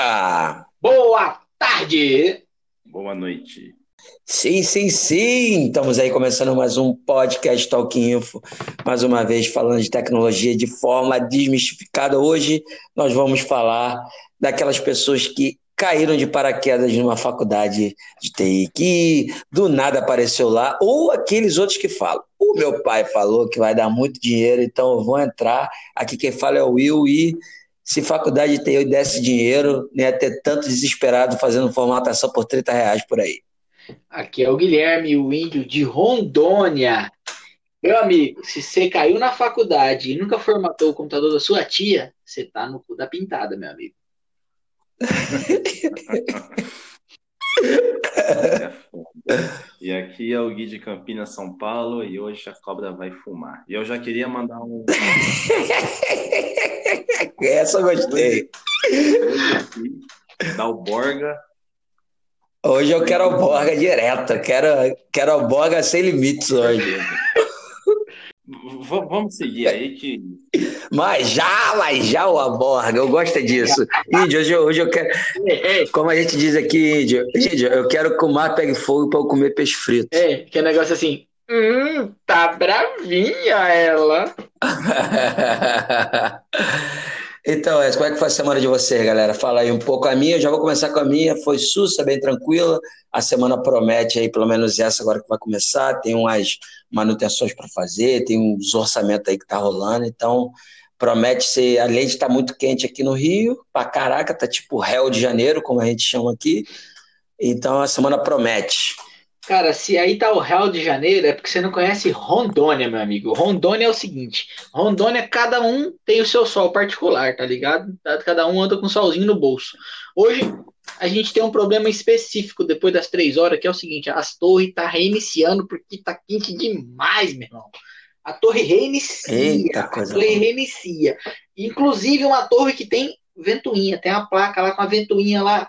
Dia! Boa tarde! Boa noite. Sim, sim, sim! Estamos aí começando mais um podcast Talk Info, mais uma vez falando de tecnologia de forma desmistificada. Hoje nós vamos falar daquelas pessoas que caíram de paraquedas numa faculdade de TI, que do nada apareceu lá, ou aqueles outros que falam. O meu pai falou que vai dar muito dinheiro, então eu vou entrar. Aqui quem fala é o Will e se faculdade de TI desse dinheiro, não ia ter tanto desesperado fazendo formatação por 30 reais por aí. Aqui é o Guilherme, o índio de Rondônia. Meu amigo, se você caiu na faculdade e nunca formatou o computador da sua tia, você tá no cu da pintada, meu amigo. e aqui é o Gui de Campinas, São Paulo, e hoje a cobra vai fumar. E eu já queria mandar um. Essa eu gostei. Hoje aqui, da Alborga. Hoje eu quero Alborga direto. Quero, quero Alborga sem limites hoje. Vamos seguir aí que. Mas já, mas já o Aborga, eu gosto disso. Índio, hoje, hoje eu quero. Como a gente diz aqui, Índio, Índio, eu quero que o mar pegue fogo para eu comer peixe frito. É, que é negócio assim. Hum, tá bravinha ela. Então, como é que foi a semana de vocês, galera? Fala aí um pouco a minha, já vou começar com a minha, foi sussa, bem tranquila, a semana promete aí, pelo menos essa agora que vai começar, tem umas manutenções para fazer, tem uns orçamentos aí que tá rolando, então promete ser, além de estar tá muito quente aqui no Rio, pra caraca, tá tipo réu de janeiro, como a gente chama aqui, então a semana promete. Cara, se aí tá o Real de Janeiro, é porque você não conhece Rondônia, meu amigo. Rondônia é o seguinte: Rondônia, cada um tem o seu sol particular, tá ligado? Cada um anda com um solzinho no bolso. Hoje, a gente tem um problema específico depois das três horas, que é o seguinte: as torres tá reiniciando porque tá quente demais, meu irmão. A torre reinicia. Eita, a torre reinicia. Inclusive, uma torre que tem ventoinha, tem uma placa lá com a ventoinha lá.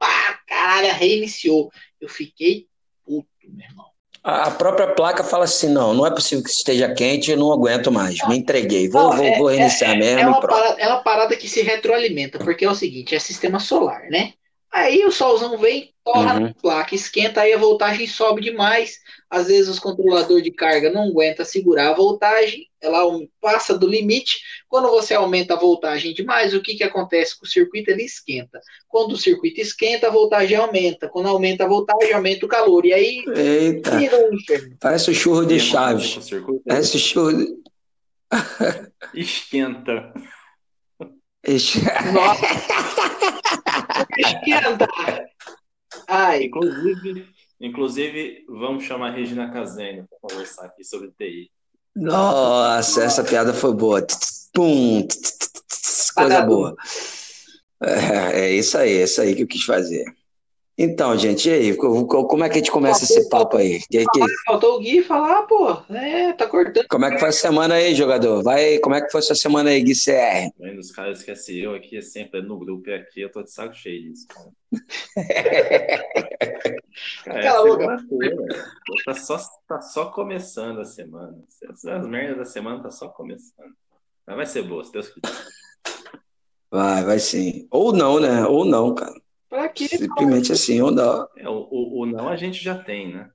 Pá, caralho, reiniciou. Eu fiquei meu irmão. A própria placa fala assim: não, não é possível que esteja quente, eu não aguento mais, me entreguei, vou, não, vou, é, vou reiniciar é, mesmo. É uma, parada, é uma parada que se retroalimenta, porque é o seguinte: é sistema solar, né? Aí o solzão vem, torra uhum. na placa, esquenta, aí a voltagem sobe demais. Às vezes os controladores de carga não aguentam segurar a voltagem, ela passa do limite. Quando você aumenta a voltagem demais, o que, que acontece com o circuito? Ele esquenta. Quando o circuito esquenta, a voltagem aumenta. Quando aumenta a voltagem, aumenta o calor. E aí Eita. Um Parece o churro de chaves. Parece o churro de... Esquenta. Nossa. Esquenta. Ai. Inclusive, inclusive, vamos chamar a Regina Casene para conversar aqui sobre TI. Nossa, essa piada foi boa. Pum, coisa boa. É, é isso aí, é isso aí que eu quis fazer. Então, gente, e aí? Como é que a gente começa faltou, esse papo aí? Que, que... Faltou o Gui falar, pô. É, tá cortando. Como é que foi a semana aí, jogador? Vai, como é que foi a sua semana aí, Gui CR? Os caras esquecem eu aqui, é sempre no grupo e aqui, eu tô de saco cheio disso, cara. cara Aquela boca. Tá só, tá só começando a semana. As merdas da semana tá só começando. Mas vai ser boa, se Deus quiser. Vai, vai sim. Ou não, né? Ou não, cara. Pra quê? Simplesmente assim, ou não. É, o, o, o, não a gente já tem, né?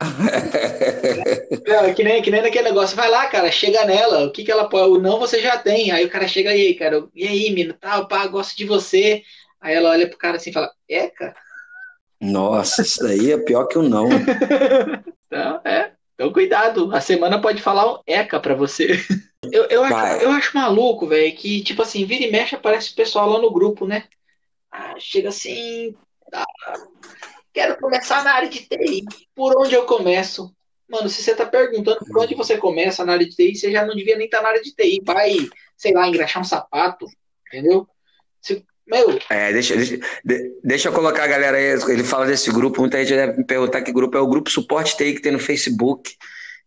é, que, nem, que nem naquele negócio, vai lá, cara, chega nela, o que que ela pode, o não você já tem, aí o cara chega aí, cara, e aí, menino, tá, pá, gosto de você, aí ela olha pro cara assim e fala, é, cara? Nossa, isso daí é pior que o não. então, é, então cuidado, a semana pode falar um eca pra você. Eu, eu, acho, eu acho maluco, velho, que, tipo assim, vira e mexe aparece o pessoal lá no grupo, né? Ah, chega assim, tá. quero começar na área de TI. Por onde eu começo? Mano, se você tá perguntando por onde você começa na área de TI, você já não devia nem estar tá na área de TI. Vai, sei lá, engraxar um sapato, entendeu? Se, meu. É, deixa, deixa, deixa eu colocar a galera aí. Ele fala desse grupo, muita gente deve me perguntar que grupo é o grupo Suporte TI que tem no Facebook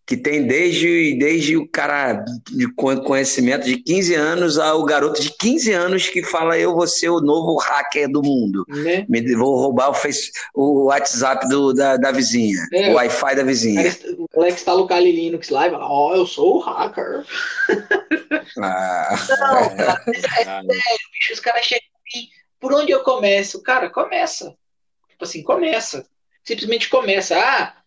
que tem desde, desde o cara de conhecimento de 15 anos ao garoto de 15 anos que fala eu vou ser o novo hacker do mundo. Né? Me, vou roubar o, face, o WhatsApp do, da, da vizinha, é, o Wi-Fi da vizinha. O Alex tá no Kali Linux lá e fala, ó, oh, eu sou o hacker. Ah. Não, cara, é, sério, bicho, os caras chegam e por onde eu começo? Cara, começa. Tipo assim, começa. Simplesmente começa. Ah,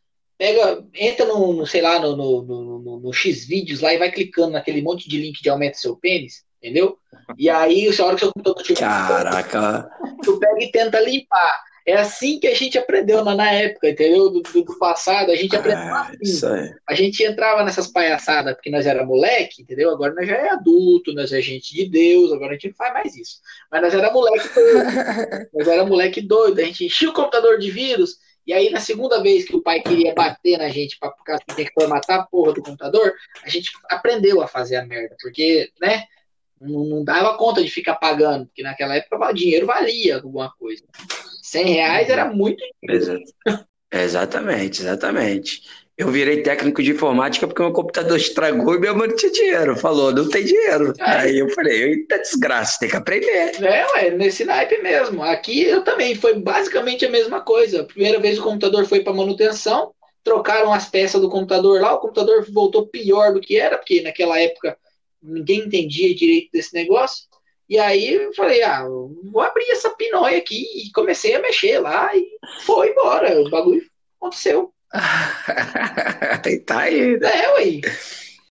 pega, entra no, no sei lá, no, no, no, no, X vídeos lá e vai clicando naquele monte de link de aumenta seu pênis, entendeu? E aí, a hora que seu computador tiver. Caraca! Tu pega e tenta limpar. É assim que a gente aprendeu na, na época, entendeu? Do, do, do passado, a gente aprendeu ah, assim. A gente entrava nessas palhaçadas porque nós era moleque, entendeu? Agora nós já é adulto, nós é gente de Deus, agora a gente não faz mais isso. Mas nós era moleque doido. nós era moleque doido, a gente enchia o computador de vírus, e aí na segunda vez que o pai queria bater na gente para por causa que tem que formatar a porra do computador, a gente aprendeu a fazer a merda, porque, né? Não, não dava conta de ficar pagando, porque naquela época o dinheiro valia alguma coisa. 100 reais era muito Exatamente, exatamente. Eu virei técnico de informática porque meu computador estragou e minha mãe não tinha dinheiro. Falou, não tem dinheiro. É. Aí eu falei, eita desgraça, tem que aprender. É, ué, nesse naipe mesmo. Aqui eu também, foi basicamente a mesma coisa. primeira vez o computador foi para manutenção, trocaram as peças do computador lá, o computador voltou pior do que era, porque naquela época ninguém entendia direito desse negócio. E aí eu falei, ah, vou abrir essa pinóia aqui e comecei a mexer lá e foi embora. O bagulho aconteceu. tá aí. Né? É, ué.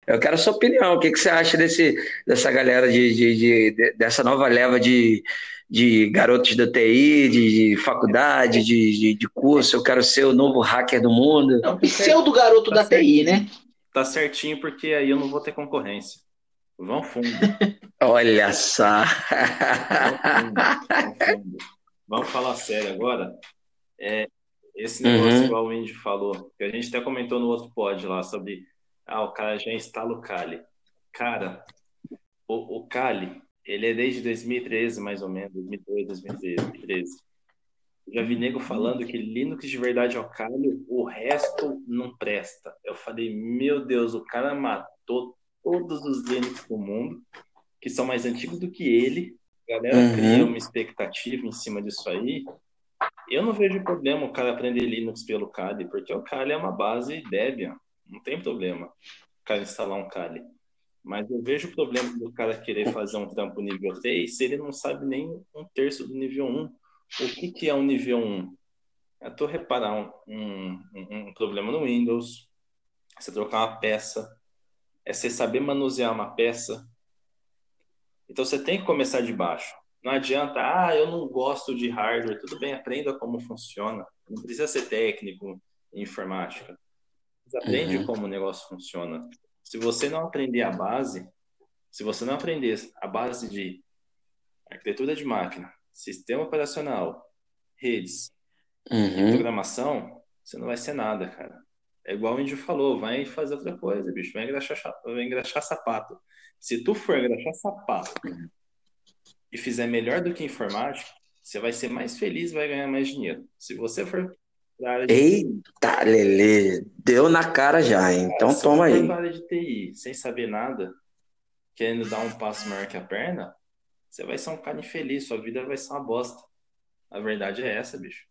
Eu quero a sua opinião. O que, que você acha desse, dessa galera de, de, de dessa nova leva de, de garotos da TI, de, de faculdade, de, de, de, curso? Eu quero ser o novo hacker do mundo. Não, pseudo garoto tá da TI, né? Tá certinho, porque aí eu não vou ter concorrência. Vão fundo. Olha só. Vão fundo, vão fundo. Vamos falar sério agora. É, esse negócio, uhum. igual o Indy falou, que a gente até comentou no outro pod lá sobre ah, o cara já instala o Kali. Cara, o, o Kali, ele é desde 2013, mais ou menos, 2012, 2013. já vi nego falando que Linux de verdade é o Kali, o resto não presta. Eu falei, meu Deus, o cara matou todos os Linux do mundo, que são mais antigos do que ele. A galera uhum. cria uma expectativa em cima disso aí. Eu não vejo problema o cara aprender Linux pelo Kali, porque o Kali é uma base Debian. Não tem problema o cara instalar um Kali. Mas eu vejo o problema do cara querer fazer um trampo nível 3 se ele não sabe nem um terço do nível 1. O que, que é um nível 1? É tu reparar um, um, um problema no Windows, você trocar uma peça, é você saber manusear uma peça. Então você tem que começar de baixo. Não adianta, ah, eu não gosto de hardware. Tudo bem, aprenda como funciona. Não precisa ser técnico em informática. Mas aprende uhum. como o negócio funciona. Se você não aprender a base, se você não aprender a base de arquitetura de máquina, sistema operacional, redes, uhum. programação, você não vai ser nada, cara. É igual o índio falou, vai fazer outra coisa, bicho. Vai engraxar, vai engraxar sapato. Se tu for engraxar sapato e fizer melhor do que informática, você vai ser mais feliz e vai ganhar mais dinheiro. Se você for de... Eita, Lele, deu na cara já, hein? Então se toma aí. Se área de TI sem saber nada, querendo dar um passo maior que a perna, você vai ser um cara infeliz, sua vida vai ser uma bosta. A verdade é essa, bicho.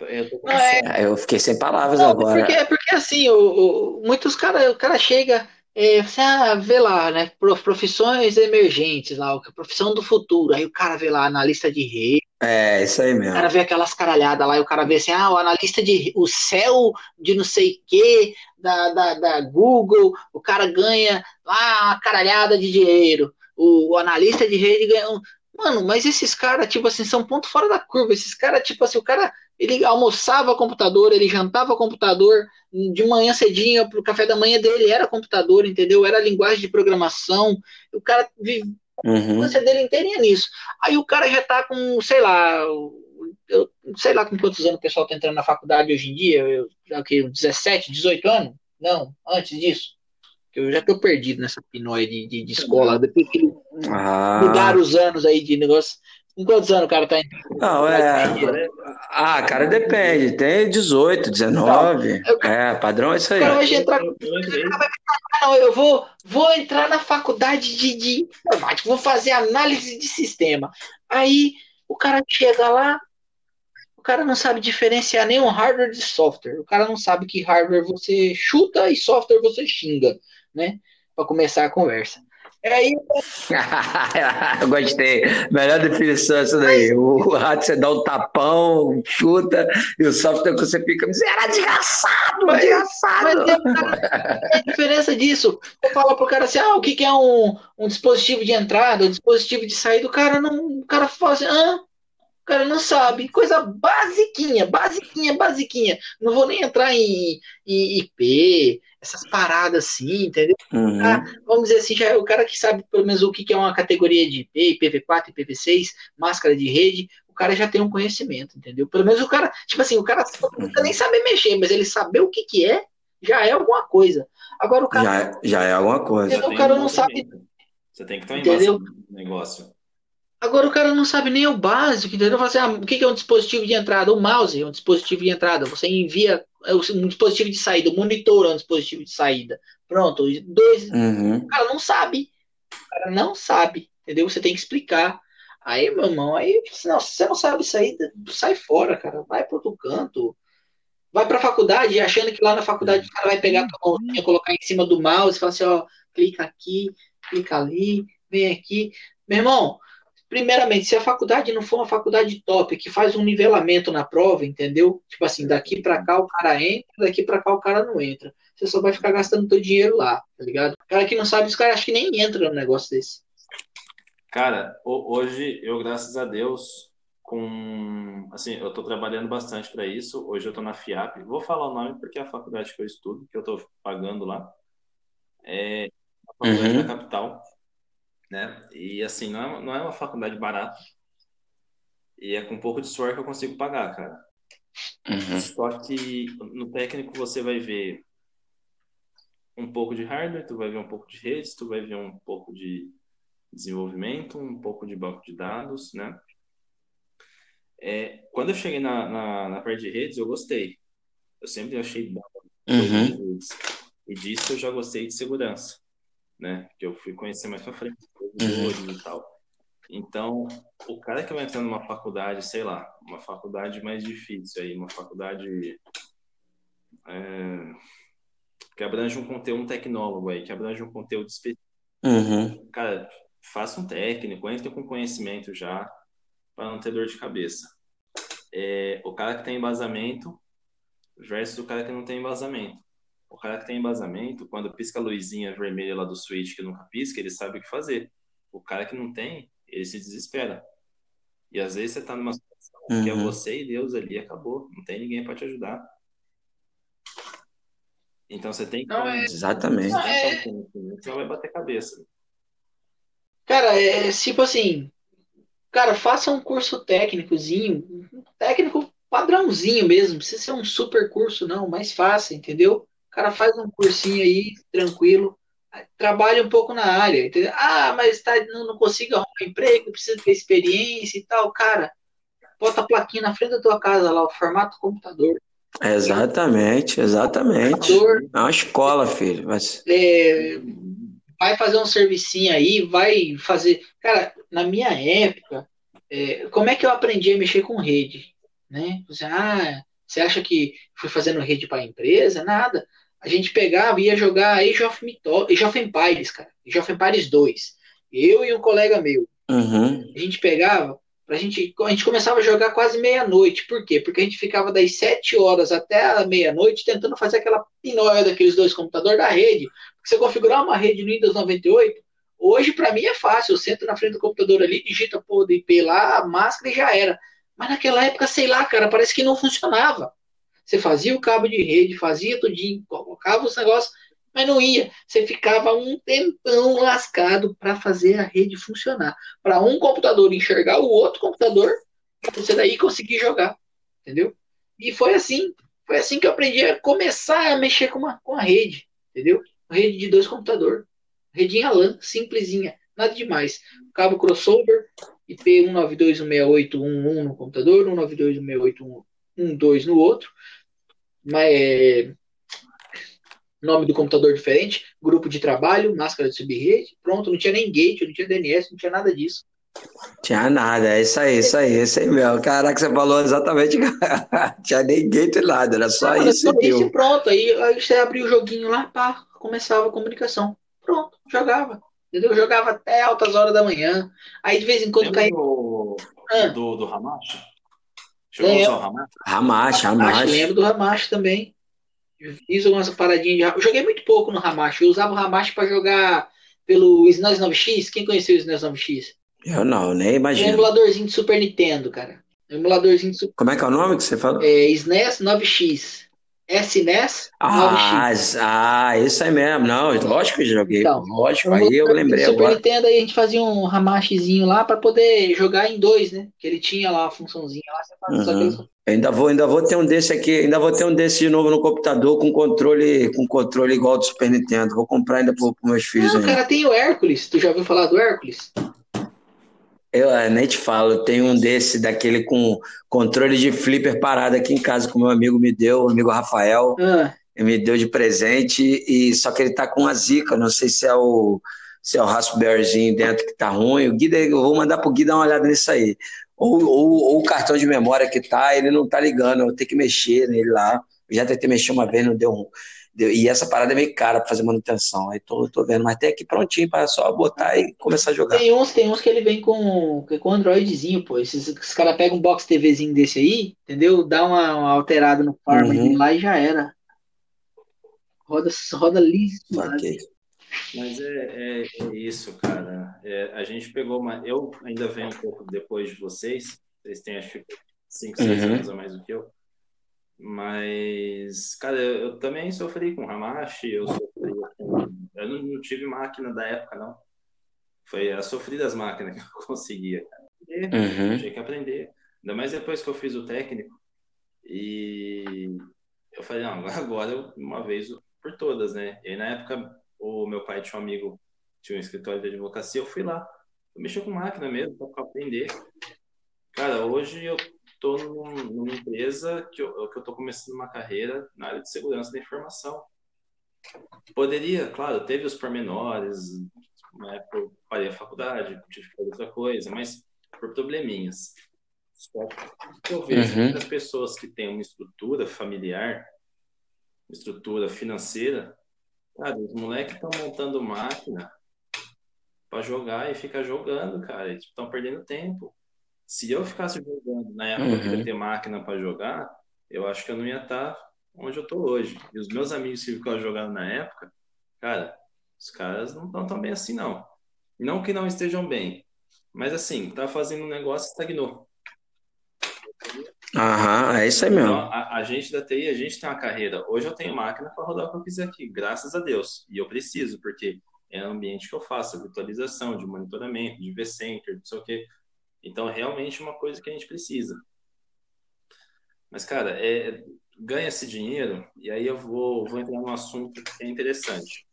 Eu, não, é... Ah, eu fiquei sem palavras não, agora. Porque, porque assim, o, o muitos caras, o cara chega, é, você vê lá, né? Profissões emergentes lá, profissão do futuro. Aí o cara vê lá analista de rede. É, isso aí mesmo. O cara vê aquelas caralhadas lá e o cara vê assim, ah, o analista de o céu de não sei que da, da, da Google, o cara ganha lá uma caralhada de dinheiro. O, o analista de rede ganha. Um... Mano, mas esses caras, tipo assim, são ponto fora da curva. Esses caras, tipo assim, o cara ele almoçava computador, ele jantava computador, de manhã cedinho, pro café da manhã dele era computador, entendeu? Era linguagem de programação. O cara vive uhum. a dele inteirinha nisso. Aí o cara já tá com, sei lá, eu sei lá com quantos anos o pessoal tá entrando na faculdade hoje em dia, eu, que 17, 18 anos? Não, antes disso. Eu já tô perdido nessa pinóia de, de, de escola, depois que ah. mudaram os anos aí de negócio. Com quantos anos o cara tá em. Não, é. Ah, cara, depende. Tem 18, 19. Então, eu... É, padrão é isso aí. O cara vai entrar. Não, eu vou, vou entrar na faculdade de, de informática, vou fazer análise de sistema. Aí o cara chega lá, o cara não sabe diferenciar nenhum hardware de software. O cara não sabe que hardware você chuta e software você xinga, né? para começar a conversa. É aí. Gostei. Melhor definição essa daí. O rato você dá um tapão, chuta, e o software que você fica. Era desgraçado, mas, desgraçado. Mas é a diferença disso. Eu falo pro cara assim: ah, o que, que é um, um dispositivo de entrada, um dispositivo de saída? O cara não. O cara fala assim, ah, cara não sabe. Coisa basiquinha, basiquinha, basiquinha. Não vou nem entrar em, em IP, essas paradas assim, entendeu? Uhum. Ah, vamos dizer assim, já é o cara que sabe pelo menos o que é uma categoria de IP, IPv4, IPv6, máscara de rede, o cara já tem um conhecimento, entendeu? Pelo menos o cara, tipo assim, o cara uhum. nem sabe mexer, mas ele saber o que que é, já é alguma coisa. Agora o cara. Já, é, já é alguma coisa. O cara não sabe. Você tem que estar em negócio. Agora o cara não sabe nem o básico, entendeu? Fala assim, ah, o que é um dispositivo de entrada? O mouse é um dispositivo de entrada. Você envia é um dispositivo de saída, o monitor é um dispositivo de saída. Pronto, dois. Uhum. O cara não sabe. O cara não sabe, entendeu? Você tem que explicar. Aí, meu irmão, aí, não, se você não sabe sair, sai fora, cara. Vai para outro canto. Vai para a faculdade, achando que lá na faculdade o cara vai pegar a tua mãozinha, colocar em cima do mouse e falar assim, ó, clica aqui, clica ali, vem aqui. Meu irmão, primeiramente, se a faculdade não for uma faculdade top, que faz um nivelamento na prova, entendeu? Tipo assim, daqui para cá o cara entra, daqui para cá o cara não entra. Você só vai ficar gastando teu dinheiro lá, tá ligado? O cara que não sabe, os caras acho que nem entra no negócio desse. Cara, hoje eu, graças a Deus, com assim, eu tô trabalhando bastante para isso. Hoje eu tô na FIAP. Vou falar o nome porque é a faculdade que eu estudo, que eu tô pagando lá. É a faculdade uhum. da capital né? E assim, não é, não é uma faculdade barata. E é com um pouco de suor que eu consigo pagar, cara. Uhum. Só que no técnico você vai ver um pouco de hardware, tu vai ver um pouco de redes, tu vai ver um pouco de desenvolvimento, um pouco de banco de dados, né? É, quando eu cheguei na, na, na, parte de redes, eu gostei. Eu sempre achei bom. Uhum. E disso eu já gostei de segurança né? Que eu fui conhecer mais pra frente, uhum. e tal. Então, o cara que vai entrar numa faculdade, sei lá, uma faculdade mais difícil aí, uma faculdade é, que abrange um conteúdo, um tecnólogo aí, que abrange um conteúdo específico. Uhum. Cara, faça um técnico, entre com conhecimento já, para não ter dor de cabeça. É, o cara que tem embasamento versus o cara que não tem embasamento. O cara que tem embasamento, quando pisca a luzinha vermelha lá do switch que nunca pisca, ele sabe o que fazer. O cara que não tem, ele se desespera. E às vezes você tá numa situação uhum. que é uhum. você e Deus ali, acabou. Não tem ninguém para te ajudar. Então você tem que. Não, é... Exatamente. Não, é... Senão vai bater cabeça. Cara, é tipo assim. Cara, faça um curso técnicozinho. Técnico padrãozinho mesmo. Não precisa ser um super curso, não. Mais fácil, entendeu? O cara faz um cursinho aí, tranquilo, trabalha um pouco na área. Entendeu? Ah, mas tá, não, não consigo arrumar um emprego, preciso ter experiência e tal. Cara, bota a plaquinha na frente da tua casa lá, o formato computador. Exatamente, exatamente. Computador, é uma escola, filho. Mas... É, vai fazer um servicinho aí, vai fazer. Cara, na minha época, é, como é que eu aprendi a mexer com rede? Né? Você, ah, você acha que fui fazendo rede para a empresa? Nada a gente pegava e ia jogar Age of, Mytho Age of Empires, cara. Age of Empires 2. Eu e um colega meu. Uhum. A gente pegava, a gente, a gente começava a jogar quase meia-noite. Por quê? Porque a gente ficava das 7 horas até a meia-noite tentando fazer aquela pinóia daqueles dois computadores da rede. Porque você configurar uma rede no Windows 98, hoje para mim é fácil. Eu sento na frente do computador ali, digita do IP lá, a máscara e já era. Mas naquela época, sei lá, cara, parece que não funcionava. Você fazia o cabo de rede, fazia tudinho, colocava os negócios, mas não ia. Você ficava um tempão lascado para fazer a rede funcionar. Para um computador enxergar o outro computador, você daí conseguir jogar. Entendeu? E foi assim. Foi assim que eu aprendi a começar a mexer com, uma, com a rede. Entendeu? Rede de dois computadores. Redinha LAN, simplesinha. Nada demais. Cabo crossover, IP 192.168.1.1 no computador, 192.168.1.2 no outro é, nome do computador diferente, grupo de trabalho, máscara de subrede, pronto, não tinha nem gate, não tinha DNS, não tinha nada disso. Tinha nada, é isso aí, isso aí, isso aí mesmo. Caraca, você falou exatamente. tinha nem gate nada, era só não, isso. Só isso pronto. Aí, aí você abriu o joguinho lá, pá, começava a comunicação. Pronto. jogava. Entendeu? Eu jogava até altas horas da manhã. Aí de vez em quando caía. Do, ah. do, do Hamashi? Chegou a usar o. Lembro do Hamashi também. fiz algumas paradinhas de. Eu joguei muito pouco no Hamashi. Eu usava o Hamashi pra jogar pelo SNES 9X. Quem conheceu o SNES 9X? Eu não, nem imagino. É um emuladorzinho de Super Nintendo, cara. Um emuladorzinho de Super... Como é que é o nome que você fala? É SNES 9X. SNES ah, 9X. Ah, isso aí mesmo. Não, lógico que joguei. Então, lógico, aí eu lembrei Super agora. Nintendo aí a gente fazia um Hamachizinho lá para poder jogar em dois, né? Que ele tinha lá a funçãozinha lá. Você faz, uhum. só Ainda vou, ainda vou ter um desse aqui, ainda vou ter um desse de novo no computador com controle, com controle igual do Super Nintendo. Vou comprar ainda para meus filhos. Não, cara, tem o Hércules. Tu já ouviu falar do Hércules? Eu nem te falo, tem um desse, daquele com controle de flipper parado aqui em casa, que o meu amigo me deu, o amigo Rafael, ah. me deu de presente, e só que ele tá com a zica, não sei se é o se é o Raspberryzinho dentro que tá ruim, o Guida, eu vou mandar pro Gui dar uma olhada nisso aí. Ou, ou, ou, o cartão de memória que tá, ele não tá ligando, eu vou ter que mexer nele lá. Eu já tentei mexer uma vez, não deu um. E essa parada é meio cara para fazer manutenção. Aí tô, tô vendo, mas tem aqui prontinho para só botar e começar a jogar. Tem uns, tem uns que ele vem com, com Androidzinho, pô. Esses, esses caras pegam um box TVzinho desse aí, entendeu? Dá uma, uma alterada no farm uhum. lá e já era. Roda, roda liso. Okay. Mas é, é, é, isso, cara. É, a gente pegou uma. Eu ainda venho um pouco depois de vocês. Vocês têm acho que 5, 6 uhum. anos a mais do que eu. Mas, cara, eu, eu também sofri com Hamashi, eu sofri com... Eu não, não, tive máquina da época, não. Foi a sofrer das máquinas que eu conseguia. Uhum. Tinha que aprender. Ainda mais depois que eu fiz o técnico. E eu falei, não, agora uma vez por todas, né? E aí, na época, o meu pai tinha um amigo, tinha um escritório de advocacia, eu fui lá. Eu mexi com máquina mesmo, para aprender. Cara, hoje eu estou numa empresa que eu estou começando uma carreira na área de segurança da informação. Poderia, claro, teve os pormenores, né, eu parei a faculdade, tive que fazer outra coisa, mas por probleminhas. Só que eu vejo uhum. muitas pessoas que têm uma estrutura familiar, uma estrutura financeira, cara, os moleques estão montando máquina para jogar e ficar jogando, cara, estão perdendo tempo se eu ficasse jogando na época uhum. de ter máquina para jogar, eu acho que eu não ia estar tá onde eu tô hoje. E os meus amigos que ficavam jogando na época, cara, os caras não estão tão bem assim, não. Não que não estejam bem, mas assim, tá fazendo um negócio e estagnou. Aham, é isso aí mesmo. Então, a, a, gente da TI, a gente tem uma carreira. Hoje eu tenho máquina para rodar o que eu quiser aqui, graças a Deus. E eu preciso, porque é o ambiente que eu faço, virtualização, de monitoramento, de vCenter, não sei o quê. Então, é realmente uma coisa que a gente precisa. Mas, cara, é, ganha-se dinheiro, e aí eu vou, vou entrar num assunto que é interessante.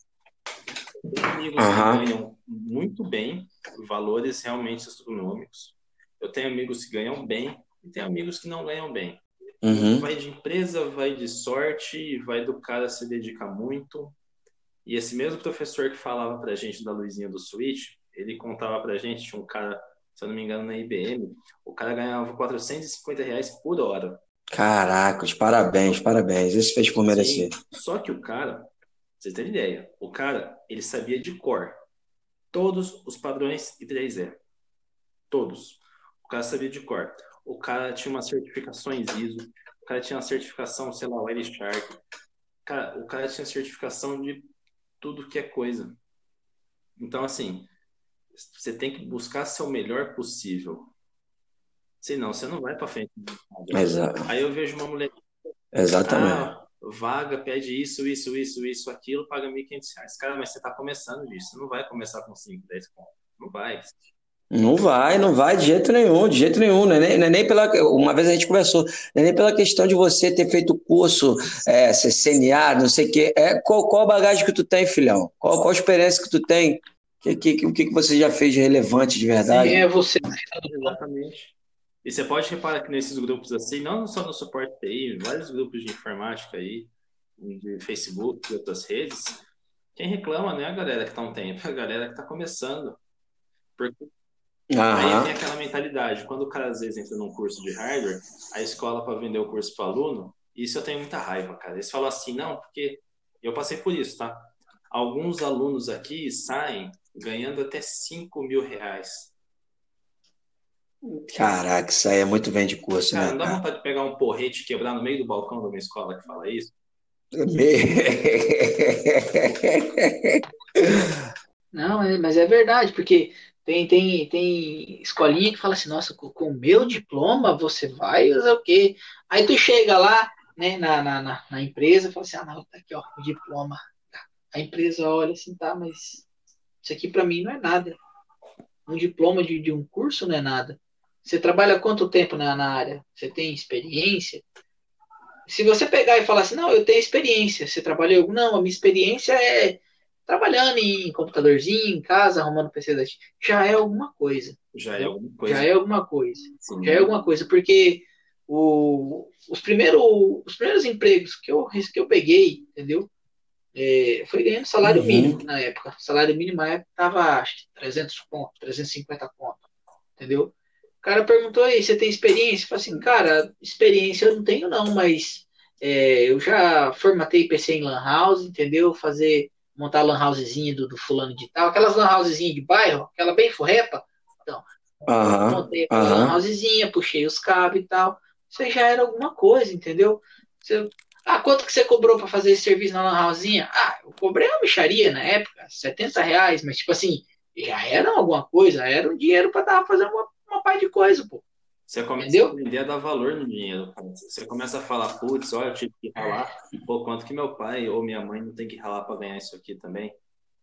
Tem amigos uhum. que ganham muito bem, valores realmente astronômicos. Eu tenho amigos que ganham bem e tenho amigos que não ganham bem. Uhum. Vai de empresa, vai de sorte, vai do cara se dedicar muito. E esse mesmo professor que falava pra gente da luzinha do Switch, ele contava pra gente, tinha um cara se eu não me engano, na IBM, o cara ganhava 450 reais por hora. Caracas, parabéns, parabéns. Isso fez por merecer. Sim, só que o cara, vocês têm ideia, o cara, ele sabia de cor todos os padrões I3E. Todos. O cara sabia de cor. O cara tinha umas certificações ISO, o cara tinha uma certificação, sei lá, Wireshark. Cara, o cara tinha certificação de tudo que é coisa. Então, assim, você tem que buscar ser o melhor possível. Senão, você não vai para frente. Exato. Aí eu vejo uma mulher. Exatamente. Ah, vaga, pede isso, isso, isso, isso, aquilo, paga 1.500 reais. Cara, mas você está começando disso. Você não vai começar com 5, 10 pontos. Não vai. Não vai, não vai de jeito nenhum, de jeito nenhum. Não é nem, não é nem pela. Uma vez a gente conversou, não é nem pela questão de você ter feito curso, é, CNA, não sei o quê. É, qual, qual a bagagem que tu tem, filhão? Qual, qual a experiência que tu tem? Que, que, o que, você já fez de relevante de verdade? Sim, é você. Exatamente. E você pode reparar que nesses grupos assim, não só no suporte TI, vários grupos de informática aí, de Facebook e outras redes, quem reclama não é a galera que está um tempo, é a galera que está começando. Porque Uhum. Aí tem aquela mentalidade, quando o cara às vezes entra num curso de hardware, a escola para vender o curso para aluno, isso eu tenho muita raiva, cara. Eles falam assim, não, porque eu passei por isso, tá? alguns alunos aqui saem ganhando até 5 mil reais. Caraca, isso aí é muito bem de curso, cara, né? Não dá vontade de pegar um porrete e quebrar no meio do balcão da minha escola que fala isso? Não, é, mas é verdade, porque tem, tem, tem escolinha que fala assim, nossa, com o meu diploma você vai usar o quê? Aí tu chega lá, né, na, na, na, empresa, fala assim, ah, não, tá aqui, ó, o diploma. A empresa olha assim, tá, mas isso aqui para mim não é nada. Um diploma de, de um curso não é nada. Você trabalha quanto tempo na, na área? Você tem experiência? Se você pegar e falar assim, não, eu tenho experiência, você trabalhou? Não, a minha experiência é trabalhando em computadorzinho, em casa, arrumando PC da já é alguma coisa. Já é alguma coisa. Já é alguma coisa. Sim. Já é alguma coisa, porque o, os, primeiros, os primeiros empregos que eu, que eu peguei, entendeu? É, foi ganhando salário uhum. mínimo na época. O salário mínimo na época tava, acho que 300 pontos, 350 pontos, entendeu? O cara perguntou aí, você tem experiência? Eu falei assim, cara, experiência eu não tenho não, mas é, eu já formatei PC em lan house, entendeu? Fazer, montar lan housezinha do, do fulano de tal, aquelas lan housezinha de bairro, aquela bem forrepa. Então, uhum. montei uhum. lan housezinha, puxei os cabos e tal. Isso já era alguma coisa, entendeu? Você, ah, quanto que você cobrou para fazer esse serviço na lan housezinha? Ah, eu cobrei uma micharia na época, 70 reais, mas tipo assim, já era alguma coisa, era um dinheiro para dar fazer uma uma parte de coisa, pô. Você começa Entendeu? a aprender a dar valor no dinheiro. Você começa a falar, putz, olha, eu tive que ralar. Pô, quanto que meu pai ou minha mãe não tem que ralar para ganhar isso aqui também?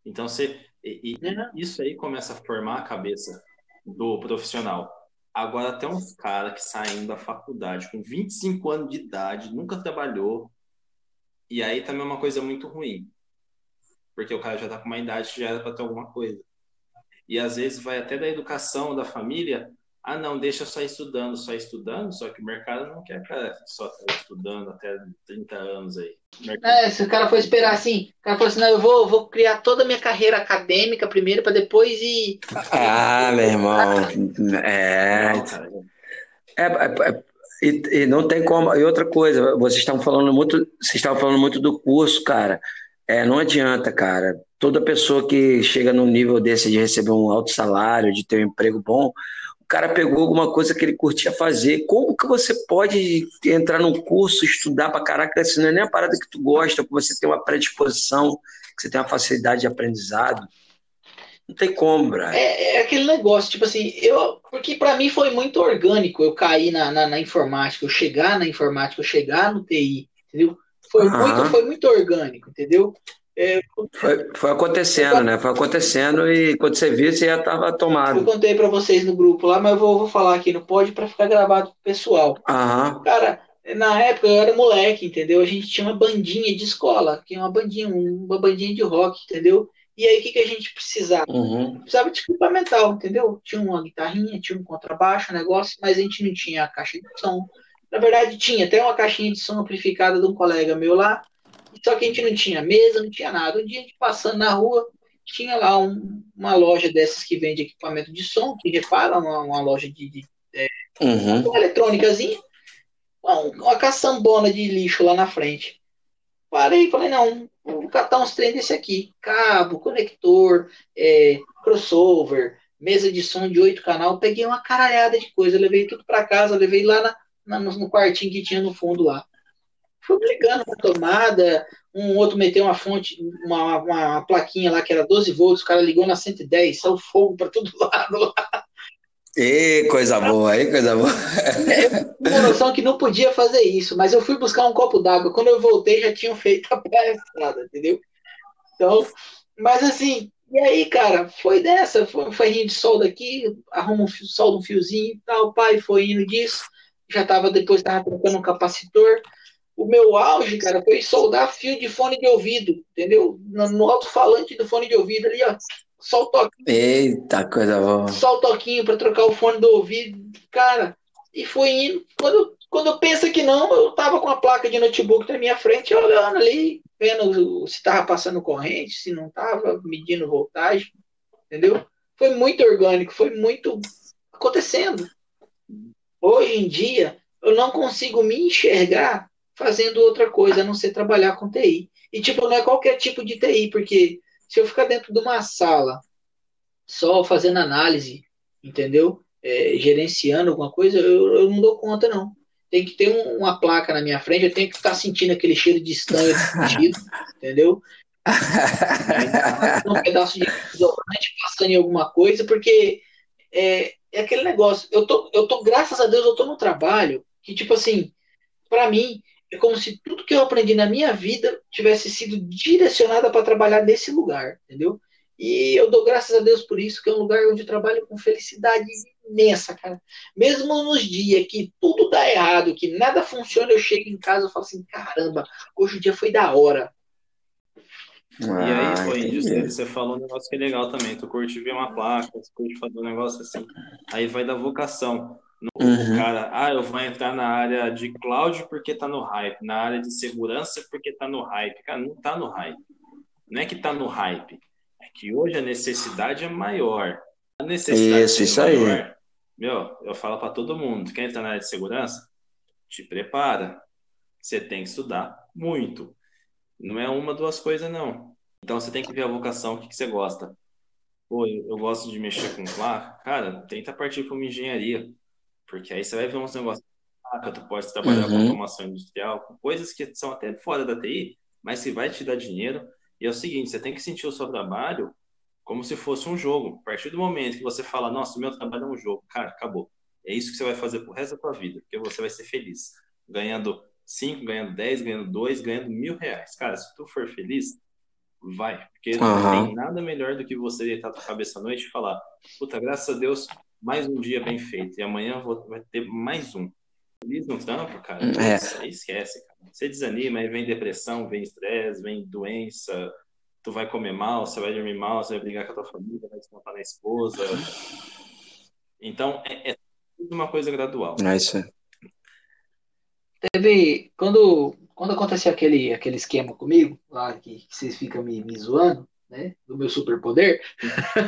Então, você, e, e é. isso aí começa a formar a cabeça do profissional. Agora, tem uns caras que saem da faculdade com 25 anos de idade, nunca trabalhou, e aí também é uma coisa muito ruim. Porque o cara já tá com uma idade que já era para ter alguma coisa. E às vezes vai até da educação da família ah, não, deixa só estudando, só estudando, só que o mercado não quer cara só estar estudando até 30 anos aí. É, se o cara for esperar assim, o cara for assim, não, eu vou, vou criar toda a minha carreira acadêmica primeiro para depois ir. Ah, meu irmão. É. é, é, é e, e, não tem como. E outra coisa, vocês estão falando muito, vocês estavam falando muito do curso, cara. É, não adianta, cara. Toda pessoa que chega num nível desse de receber um alto salário, de ter um emprego bom, o cara pegou alguma coisa que ele curtia fazer. Como que você pode entrar num curso, estudar pra caraca, se não é nem a parada que tu gosta, que você tem uma predisposição, que você tem uma facilidade de aprendizado? Não tem como, Brian. É, é, aquele negócio, tipo assim, eu. Porque para mim foi muito orgânico eu cair na, na, na, informática, eu chegar na informática, eu chegar no TI, entendeu? Foi, uhum. muito, foi muito orgânico, entendeu? É, foi, foi, acontecendo, eu, né? Foi acontecendo e quando você viu, você já estava tomado. Eu contei para vocês no grupo lá, mas eu vou, vou falar aqui no pod para ficar gravado pro pessoal. Uhum. Cara, na época eu era moleque, entendeu? A gente tinha uma bandinha de escola, que é uma bandinha, uma bandinha de rock, entendeu? E aí o que, que a gente precisava? Uhum. Precisava de equipamental, entendeu? Tinha uma guitarrinha, tinha um contrabaixo, um negócio, mas a gente não tinha a caixa de som. Na verdade, tinha até uma caixinha de som amplificada de um colega meu lá, só que a gente não tinha mesa, não tinha nada. Um dia a gente passando na rua, tinha lá um, uma loja dessas que vende equipamento de som, que repara, uma, uma loja de, de é, uhum. uma eletrônicazinha, uma, uma caçambona de lixo lá na frente. Parei e falei, não, vou catar uns trem desse aqui. Cabo, conector, é, crossover, mesa de som de oito canal. Peguei uma caralhada de coisa, levei tudo para casa, levei lá na, na, no quartinho que tinha no fundo lá. Fui ligando na tomada, um outro meteu uma fonte, uma, uma plaquinha lá que era 12 volts, o cara ligou na 110, saiu fogo para todo lado lá. E coisa boa, aí coisa boa. Uma noção que não podia fazer isso, mas eu fui buscar um copo d'água. Quando eu voltei, já tinham feito a palhaçada, entendeu? Então, mas assim, e aí, cara, foi dessa, foi um ferrinho de solda aqui, arruma um fio, solda um fiozinho e tal, pai foi indo disso, já tava, depois tava trocando um capacitor, o meu auge, cara, foi soldar fio de fone de ouvido, entendeu? No, no alto-falante do fone de ouvido ali, ó. Só o toquinho. Eita, coisa boa. Só o toquinho para trocar o fone do ouvido, cara. E foi indo. Quando, quando eu penso que não, eu tava com a placa de notebook na minha frente, olhando ali, vendo se tava passando corrente, se não tava, medindo voltagem, entendeu? Foi muito orgânico, foi muito acontecendo. Hoje em dia, eu não consigo me enxergar fazendo outra coisa, a não ser trabalhar com TI. E, tipo, não é qualquer tipo de TI, porque se eu ficar dentro de uma sala só fazendo análise, entendeu? É, gerenciando alguma coisa, eu, eu, não dou conta, não. Tem que ter um, uma placa na minha frente, eu tenho que ficar sentindo aquele cheiro de estanho entendeu? um pedaço de desodorante passando em alguma coisa, porque é, é aquele negócio. Eu tô, eu tô, graças a Deus, eu tô no trabalho que, tipo assim, para mim, é como se tudo que eu aprendi na minha vida tivesse sido direcionado para trabalhar nesse lugar, entendeu? E eu dou graças a Deus por isso, que é um lugar onde eu trabalho com felicidade imensa, cara. Mesmo nos dias que tudo dá errado, que nada funciona, eu chego em casa e falo assim: caramba, hoje o dia foi da hora. Ah, e aí, ah, foi você, você falou um negócio que é legal também. Tu curte ver uma placa, tu curte fazer um negócio assim. Aí vai da vocação. Uhum. O cara, ah, eu vou entrar na área de cloud porque tá no hype, na área de segurança porque tá no hype. Cara, não tá no hype. Não é que tá no hype, é que hoje a necessidade é maior. A necessidade isso, é isso maior. aí. Meu, eu falo para todo mundo, quer entrar na área de segurança? Te prepara. Você tem que estudar muito. Não é uma, duas coisas, não. Então você tem que ver a vocação, o que, que você gosta. Pô, eu, eu gosto de mexer com lá. Cara, tenta partir para uma engenharia porque aí você vai ver uns negócios que tu pode trabalhar uhum. com automação industrial, com coisas que são até fora da TI, mas que vai te dar dinheiro. E é o seguinte, você tem que sentir o seu trabalho como se fosse um jogo. A partir do momento que você fala, nossa, meu trabalho é um jogo, cara, acabou. É isso que você vai fazer pro resto da tua vida, porque você vai ser feliz. Ganhando 5, ganhando 10, ganhando 2, ganhando mil reais. Cara, se tu for feliz, vai. Porque uhum. não tem nada melhor do que você deitar tua cabeça à noite e falar, puta, graças a Deus, mais um dia bem feito. E amanhã vou, vai ter mais um. Feliz no trampo, cara. É. Esquece, cara. Você desanima, aí vem depressão, vem estresse, vem doença. Tu vai comer mal, você vai dormir mal, você vai brigar com a tua família, vai descontar na esposa. Então, é, é tudo uma coisa gradual. É isso aí. Teve. Quando, quando aconteceu aquele, aquele esquema comigo, lá que, que vocês ficam me, me zoando, né, do meu superpoder.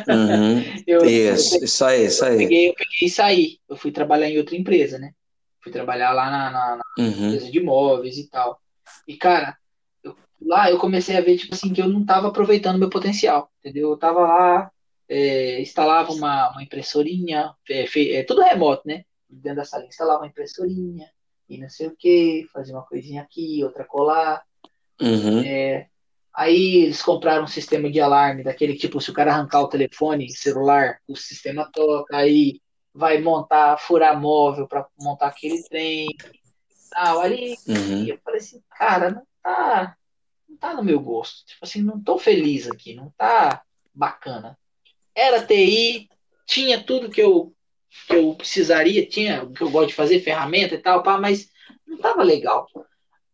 Uhum. eu, isso, eu, isso aí, isso aí. Eu peguei, eu peguei e saí. Eu fui trabalhar em outra empresa, né? Fui trabalhar lá na, na, na uhum. empresa de imóveis e tal. E, cara, eu, lá eu comecei a ver, tipo assim, que eu não estava aproveitando meu potencial, entendeu? Eu tava lá, é, instalava uma, uma impressorinha, é, fe, é, tudo remoto, né? Dentro da sala, instalava uma impressorinha e não sei o que, fazia uma coisinha aqui, outra colar. Uhum. É, Aí eles compraram um sistema de alarme, daquele tipo, se o cara arrancar o telefone celular, o sistema toca, aí vai montar, furar móvel para montar aquele trem. Tal. Ali uhum. eu falei assim, cara, não tá, não tá no meu gosto. Tipo assim, não tô feliz aqui, não tá bacana. Era TI, tinha tudo que eu, que eu precisaria, tinha o que eu gosto de fazer, ferramenta e tal, pá, mas não tava legal.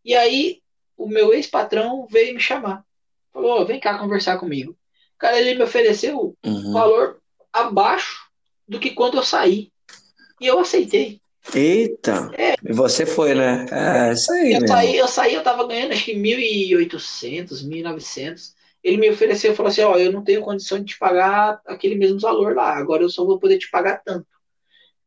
E aí o meu ex-patrão veio me chamar. Falou, vem cá conversar comigo. Cara, ele me ofereceu uhum. valor abaixo do que quando eu saí. E eu aceitei. Eita! É. E você foi, né? É, isso aí. Eu saí, eu saí, eu tava ganhando acho que 1.800, 1.900. Ele me ofereceu, falou assim: Ó, eu não tenho condição de te pagar aquele mesmo valor lá, agora eu só vou poder te pagar tanto.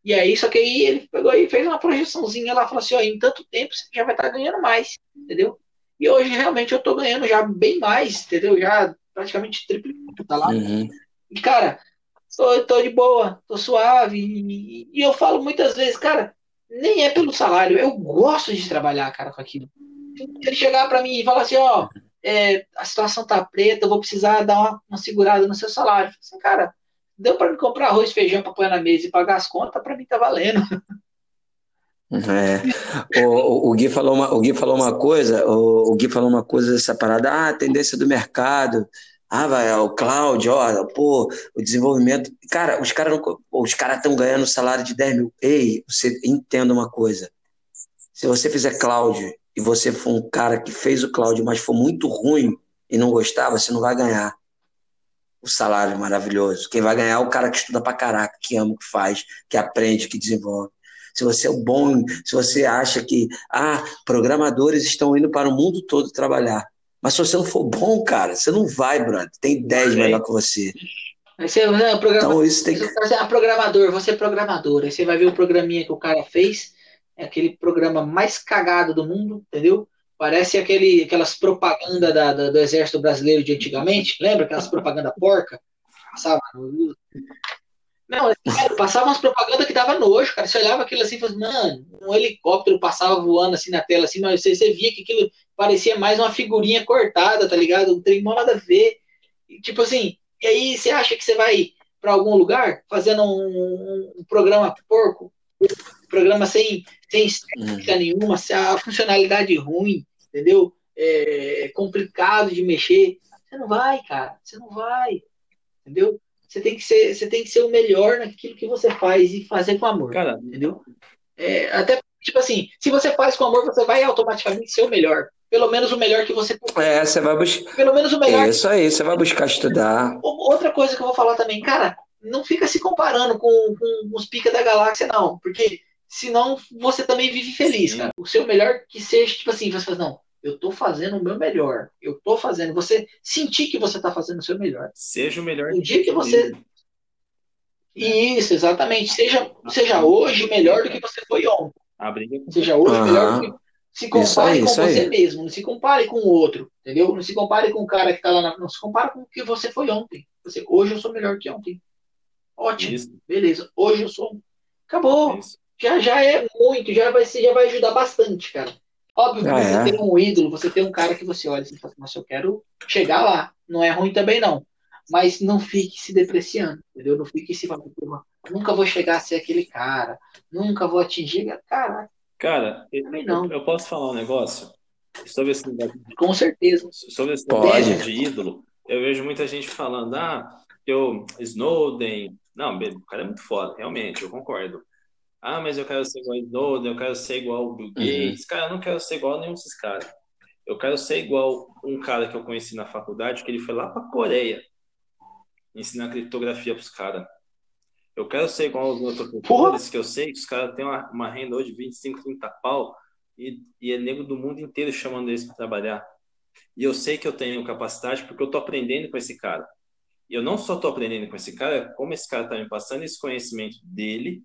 E aí, só que aí ele pegou e fez uma projeçãozinha lá, falou assim: Ó, em tanto tempo você já vai estar ganhando mais, entendeu? E hoje realmente eu tô ganhando já bem mais, entendeu? Já praticamente triplicado, tá lá. Uhum. E, cara, tô, tô de boa, tô suave. E, e, eu falo muitas vezes, cara, nem é pelo salário, eu gosto de trabalhar, cara, com aquilo. Se ele chegar para mim e falar assim, ó, é, a situação tá preta, eu vou precisar dar uma, uma segurada no seu salário. Assim, cara, deu para me comprar arroz, feijão para pôr na mesa e pagar as contas, para mim tá valendo. É. O, o, Gui falou uma, o Gui falou uma coisa, o, o Gui falou uma coisa separada, ah, a tendência do mercado, ah, vai, o cloud, ó, pô, o desenvolvimento. Cara, os caras os caras estão ganhando salário de 10 mil. Ei, você entenda uma coisa. Se você fizer cloud e você for um cara que fez o cloud, mas for muito ruim e não gostava, você não vai ganhar o salário maravilhoso. Quem vai ganhar é o cara que estuda pra caraca, que ama o que faz, que aprende, que desenvolve se você é bom, se você acha que, ah, programadores estão indo para o mundo todo trabalhar. Mas se você não for bom, cara, você não vai, brother. Tem 10 melhor que você. você não, é então isso tem que. Você é programador, você é programador. Aí você vai ver o programinha que o cara fez, É aquele programa mais cagado do mundo, entendeu? Parece aquele, aquelas propagandas da, da, do Exército Brasileiro de antigamente. Lembra aquelas propagandas porca? Passava. Não, passava umas propagandas que dava nojo, cara. Você olhava aquilo assim e falava, mano, um helicóptero passava voando assim na tela, assim, mas você, você via que aquilo parecia mais uma figurinha cortada, tá ligado? Um trem nada a ver. E, tipo assim, e aí você acha que você vai para algum lugar fazendo um, um, programa porco, programa sem, sem estética uhum. nenhuma, a funcionalidade ruim, entendeu? É complicado de mexer. Você não vai, cara. Você não vai. Entendeu? Você tem que ser, você tem que ser o melhor naquilo que você faz e fazer com amor. Cara, entendeu? É, até tipo assim, se você faz com amor, você vai automaticamente ser o melhor. Pelo menos o melhor que você É, você vai buscar. Pelo menos o melhor. Isso aí, você vai buscar estudar. Outra coisa que eu vou falar também, cara, não fica se comparando com, com os pica da galáxia, não. Porque senão você também vive feliz, Sim. cara. O seu melhor que seja, tipo assim, você fala, não, eu tô fazendo o meu melhor. Eu tô fazendo. Você sentir que você tá fazendo o seu melhor. Seja o melhor. O dia que você. Isso, exatamente. Seja, seja hoje melhor do que você foi ontem. Seja hoje uhum. melhor do que. Se compare aí, com você aí. mesmo, não se compare com o outro, entendeu? Não se compare com o cara que tá lá na. Não se compare com o que você foi ontem. Você, hoje eu sou melhor que ontem. Ótimo. Isso. Beleza. Hoje eu sou. Acabou. Isso. Já, já é muito, já vai, já vai ajudar bastante, cara. Óbvio que ah, você é. tem um ídolo, você tem um cara que você olha e fala, assim, mas eu quero chegar lá. Não é ruim também, não. Mas não fique se depreciando, entendeu? Não fique se falando, nunca vou chegar a ser aquele cara, nunca vou atingir. Caraca. Cara, eu, não. eu posso falar um negócio sobre esse negócio? Com certeza. Sobre esse negócio de ídolo. Eu vejo muita gente falando, ah, eu, Snowden. Não, o cara é muito foda, realmente, eu concordo. Ah, mas eu quero ser igual a Snowden, eu quero ser igual o Bill uhum. Gates. Uhum. Cara, eu não quero ser igual a nenhum desses caras. Eu quero ser igual um cara que eu conheci na faculdade, que ele foi lá pra Coreia ensinar criptografia pros caras. Eu quero ser igual aos meus professores, que eu sei que os caras têm uma, uma, renda hoje de 25, 30 pau, e, e é nego do mundo inteiro chamando eles para trabalhar. E eu sei que eu tenho capacidade porque eu tô aprendendo com esse cara. E eu não só tô aprendendo com esse cara, como esse cara tá me passando esse conhecimento dele,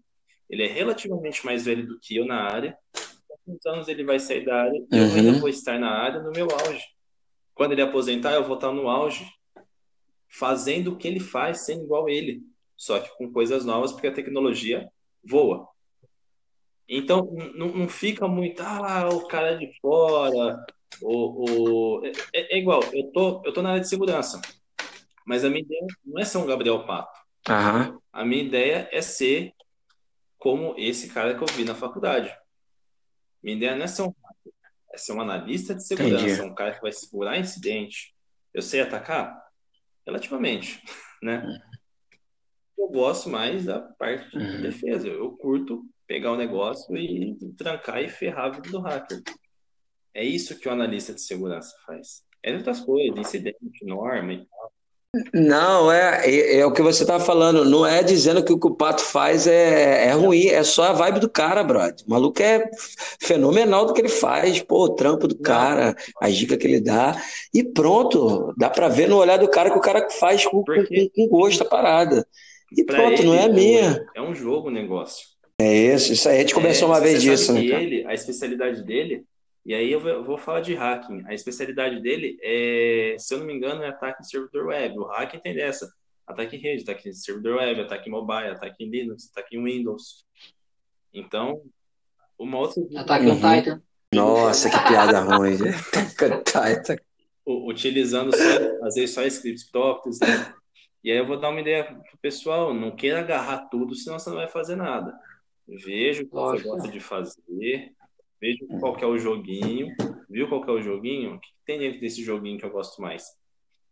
ele é relativamente mais velho do que eu na área. Quantos anos ele vai sair da área e uhum. eu ainda vou estar na área no meu auge. Quando ele aposentar, eu vou estar no auge, fazendo o que ele faz, sendo igual a ele, só que com coisas novas, porque a tecnologia voa. Então, não, não fica muito, ah, o cara é de fora, o, o... É, é, igual, eu tô, eu tô na área de segurança, mas a minha ideia não é ser um Gabriel Pato. Uhum. A minha ideia é ser como esse cara que eu vi na faculdade. Ideia não é ser um é ser um analista de segurança, Entendi. um cara que vai segurar incidente. Eu sei atacar? Relativamente, né? Eu gosto mais da parte de uhum. defesa. Eu curto pegar o negócio e trancar e ferrar a vida do hacker. É isso que o analista de segurança faz. É outras coisas, incidente, norma e tal. Não, é, é, é, o que você tá falando. Não é dizendo que o que o Pato faz é, é ruim, é só a vibe do cara, brother. O maluco é fenomenal do que ele faz, pô, o trampo do cara, a dica que ele dá. E pronto, dá pra ver no olhar do cara que o cara faz com, com, com gosto a parada. E pronto, não é a minha. É um jogo o negócio. É isso, isso aí. A gente conversou é, uma vez disso, né? Ele, a especialidade dele e aí eu vou falar de hacking. A especialidade dele é, se eu não me engano, é ataque em servidor web. O hacking tem dessa. Ataque em rede, ataque em servidor web, ataque em mobile, ataque em Linux, ataque em Windows. Então, uma outra... Ataque uhum. Titan. Nossa, que piada ruim. Titan. Utilizando só, às vezes só scripts próprios, né? E aí eu vou dar uma ideia pro pessoal, não queira agarrar tudo, senão você não vai fazer nada. Veja o que Lógico. você gosta de fazer, vejo qual que é o joguinho, viu qual que é o joguinho, o que tem dentro desse joguinho que eu gosto mais.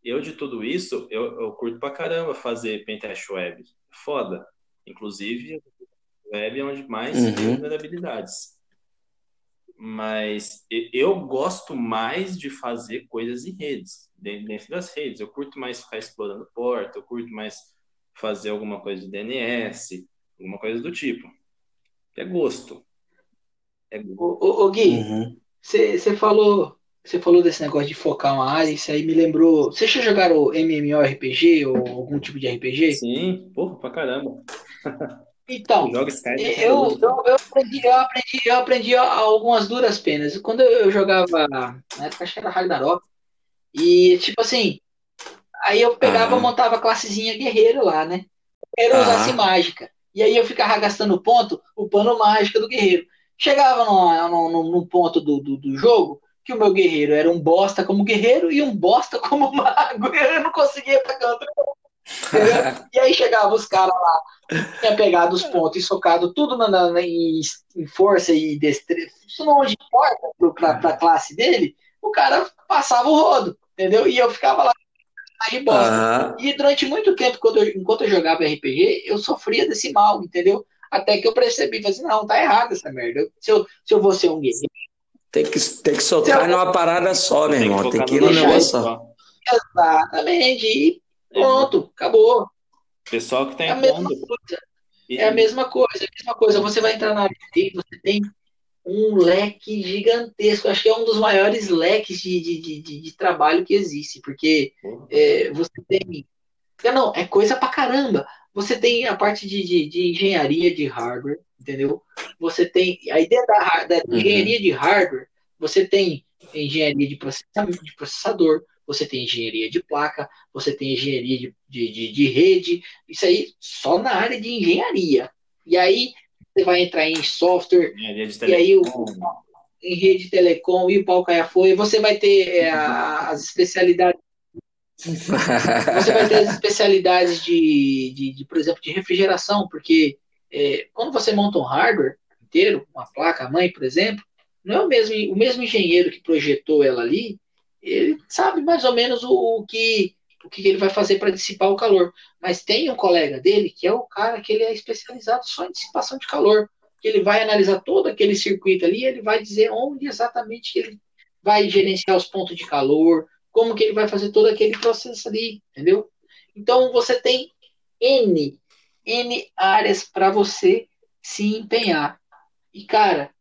Eu, de tudo isso, eu, eu curto pra caramba fazer pentest web. Foda. Inclusive, web é onde mais uhum. tem vulnerabilidades. Mas eu gosto mais de fazer coisas em redes, dentro das redes. Eu curto mais ficar explorando porta, eu curto mais fazer alguma coisa de DNS, alguma coisa do tipo. É gosto. É ô, ô, Gui, você uhum. falou. Você falou desse negócio de focar uma área, isso aí me lembrou. Vocês já jogaram MMORPG ou algum tipo de RPG? Sim, porra, pra caramba. Então, eu, eu, eu, aprendi, eu, aprendi, eu aprendi algumas duras penas. Quando eu jogava, na época acho que era Ragnarok, e tipo assim, aí eu pegava, uhum. montava a classezinha guerreiro lá, né? Guerreiro uhum. usasse mágica. E aí eu ficava gastando ponto, o pano mágico do guerreiro. Chegava no, no, no ponto do, do, do, jogo que o meu guerreiro era um bosta como guerreiro e um bosta como mago. Eu não conseguia pegar outro. e aí chegava os caras lá, tinha pegado os pontos e socado tudo na, na em, em, força e destreza, isso não importa pra, pra classe dele, o cara passava o rodo, entendeu? E eu ficava lá de bosta. Uhum. E durante muito tempo, eu, enquanto eu jogava RPG, eu sofria desse mal, entendeu? Até que eu percebi, falei assim, não, tá errado essa merda. Se eu, se eu vou ser um guerreiro. Tem que, tem que socar eu... numa parada só, meu irmão. Tem que ir no negócio só. Exatamente. E pronto, acabou. Pessoal que tá é a mesma coisa. É a mesma coisa, é a mesma coisa. Você vai entrar na área você tem um leque gigantesco. Acho que é um dos maiores leques de, de, de, de trabalho que existe, porque é, você tem. Não, é coisa pra caramba. Você tem a parte de, de, de engenharia de hardware, entendeu? Você tem. Aí dentro da, da uhum. engenharia de hardware, você tem engenharia de processamento de processador, você tem engenharia de placa, você tem engenharia de, de, de, de rede, isso aí só na área de engenharia. E aí você vai entrar em software, e aí o, em rede de telecom e o pau caia foi, você vai ter é, as especialidades. Você vai ter as especialidades de, de, de por exemplo, de refrigeração, porque é, quando você monta um hardware inteiro, uma placa mãe, por exemplo, não é o mesmo, o mesmo engenheiro que projetou ela ali, ele sabe mais ou menos o, o que o que ele vai fazer para dissipar o calor. Mas tem um colega dele que é o cara que ele é especializado só em dissipação de calor. Ele vai analisar todo aquele circuito ali, ele vai dizer onde exatamente ele vai gerenciar os pontos de calor, como que ele vai fazer todo aquele processo ali, entendeu? Então você tem N, N áreas para você se empenhar. E cara,